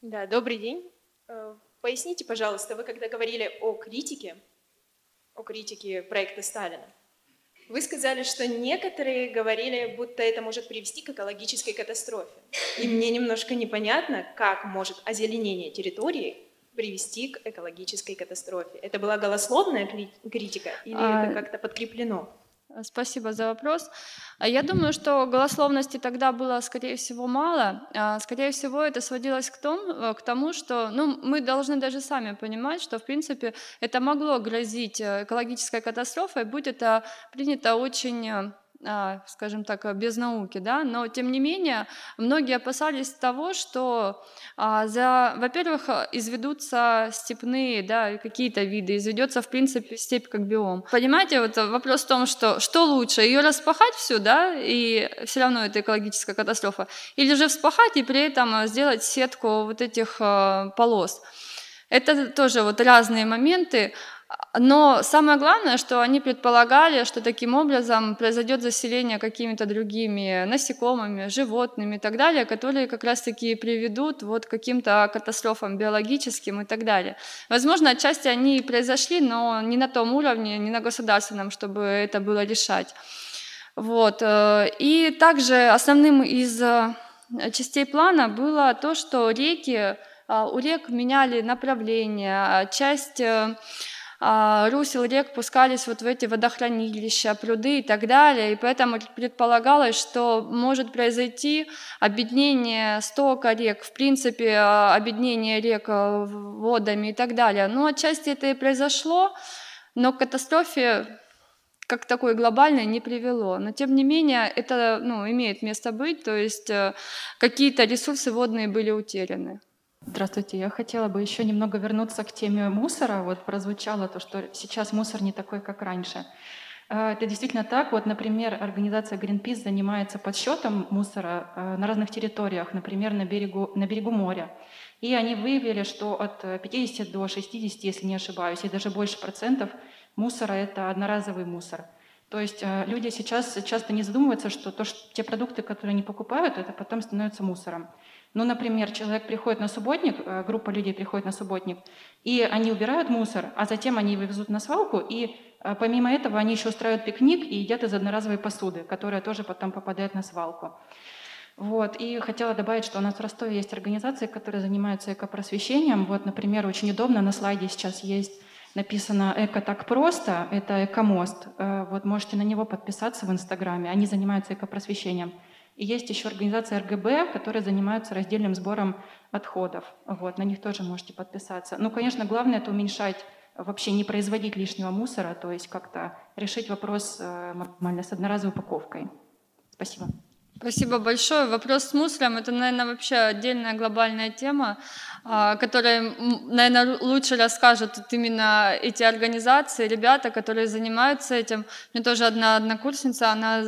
Да, добрый день. Э, поясните, пожалуйста, вы когда говорили о критике, о критике проекта Сталина, вы сказали, что некоторые говорили, будто это может привести к экологической катастрофе. И мне немножко непонятно, как может озеленение территории привести к экологической катастрофе. Это была голословная критика или а... это как-то подкреплено? Спасибо за вопрос. А я думаю, что голословности тогда было, скорее всего, мало. А, скорее всего, это сводилось к тому, э, к тому что ну, мы должны даже сами понимать, что, в принципе, это могло грозить э, экологической катастрофой, будь это принято очень э, скажем так, без науки, да, но тем не менее многие опасались того, что, а, за, во-первых, изведутся степные, да, какие-то виды, изведется, в принципе, степь как биом. Понимаете, вот вопрос в том, что что лучше, ее распахать всю, да, и все равно это экологическая катастрофа, или же вспахать и при этом сделать сетку вот этих полос. Это тоже вот разные моменты, но самое главное, что они предполагали, что таким образом произойдет заселение какими-то другими насекомыми, животными и так далее, которые как раз-таки приведут вот к каким-то катастрофам биологическим и так далее. Возможно, отчасти они и произошли, но не на том уровне, не на государственном, чтобы это было решать. Вот. Э, и также основным из э, частей плана было то, что реки а, у рек меняли направление, а, часть э, а, русел рек пускались вот в эти водохранилища, пруды и так далее, и поэтому предполагалось, что может произойти объединение стока рек, в принципе, объединение рек э, водами и так далее. Но отчасти это и произошло, но к катастрофе как такой глобальной не привело. Но тем не менее это ну, имеет место быть, то есть э, какие-то ресурсы водные были утеряны. Здравствуйте. Я хотела бы еще немного вернуться к теме мусора. Вот прозвучало то, что сейчас мусор не такой, как раньше. Э, это действительно так. Вот, например, организация Greenpeace занимается подсчетом мусора э, на разных территориях, например, на берегу, на берегу моря. И они выявили, что от 50 до 60, если не ошибаюсь, и даже больше процентов мусора — это одноразовый мусор. То есть э, люди сейчас часто не задумываются, что, то, что те продукты, которые они покупают, это потом становится мусором. Ну, например, человек приходит на субботник, э, группа людей приходит на субботник, и они убирают мусор, а затем они его везут на свалку, и э, помимо этого они еще устраивают пикник и едят из одноразовой посуды, которая тоже потом попадает на свалку. Вот. И хотела добавить, что у нас в Ростове есть организации, которые занимаются экопросвещением. Вот, например, очень удобно, на слайде сейчас есть написано «Эко так просто», это «Экомост». Э, вот можете на него подписаться в Инстаграме. Они занимаются экопросвещением. И есть еще организация РГБ, которая занимается раздельным сбором отходов. Вот, на них тоже можете подписаться. Ну, конечно, главное это уменьшать, вообще не производить лишнего мусора, то есть как-то решить вопрос э, нормально с одноразовой упаковкой. Спасибо. Спасибо большое. Вопрос с мусором – это, наверное, вообще отдельная глобальная тема, а, которая, наверное, лучше расскажут именно эти организации, ребята, которые занимаются этим. Меня тоже одна однокурсница, она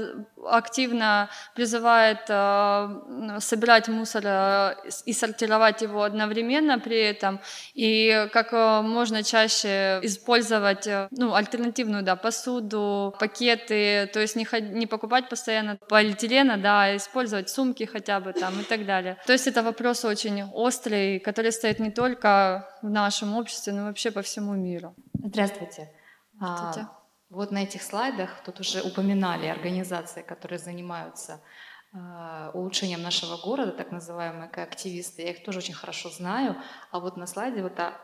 активно призывает э, собирать мусор э, и сортировать его одновременно при этом, и как э, можно чаще использовать ну, альтернативную да, посуду, пакеты, то есть не, не покупать постоянно полиэтилена, да, а использовать сумки хотя бы там и так далее. То есть это вопрос очень острый, который стоит не только в нашем обществе, но вообще по всему миру. Здравствуйте. Здравствуйте. А, вот на этих слайдах тут уже упоминали организации, которые занимаются э, улучшением нашего города, так называемые активисты. Я их тоже очень хорошо знаю. А вот на слайде вот та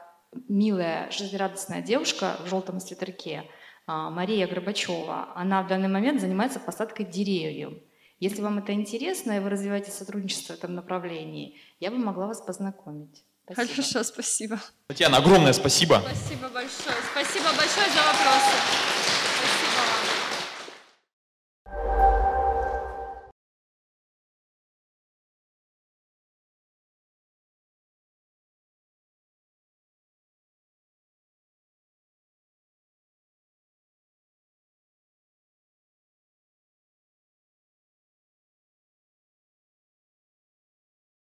милая, жизнерадостная девушка в желтом свитерке, э, Мария Горбачева, она в данный момент занимается посадкой деревьев. Если вам это интересно, и вы развиваете сотрудничество в этом направлении, я бы могла вас познакомить. Спасибо. Хорошо, спасибо. Татьяна, огромное спасибо. Спасибо большое. Спасибо большое за вопросы.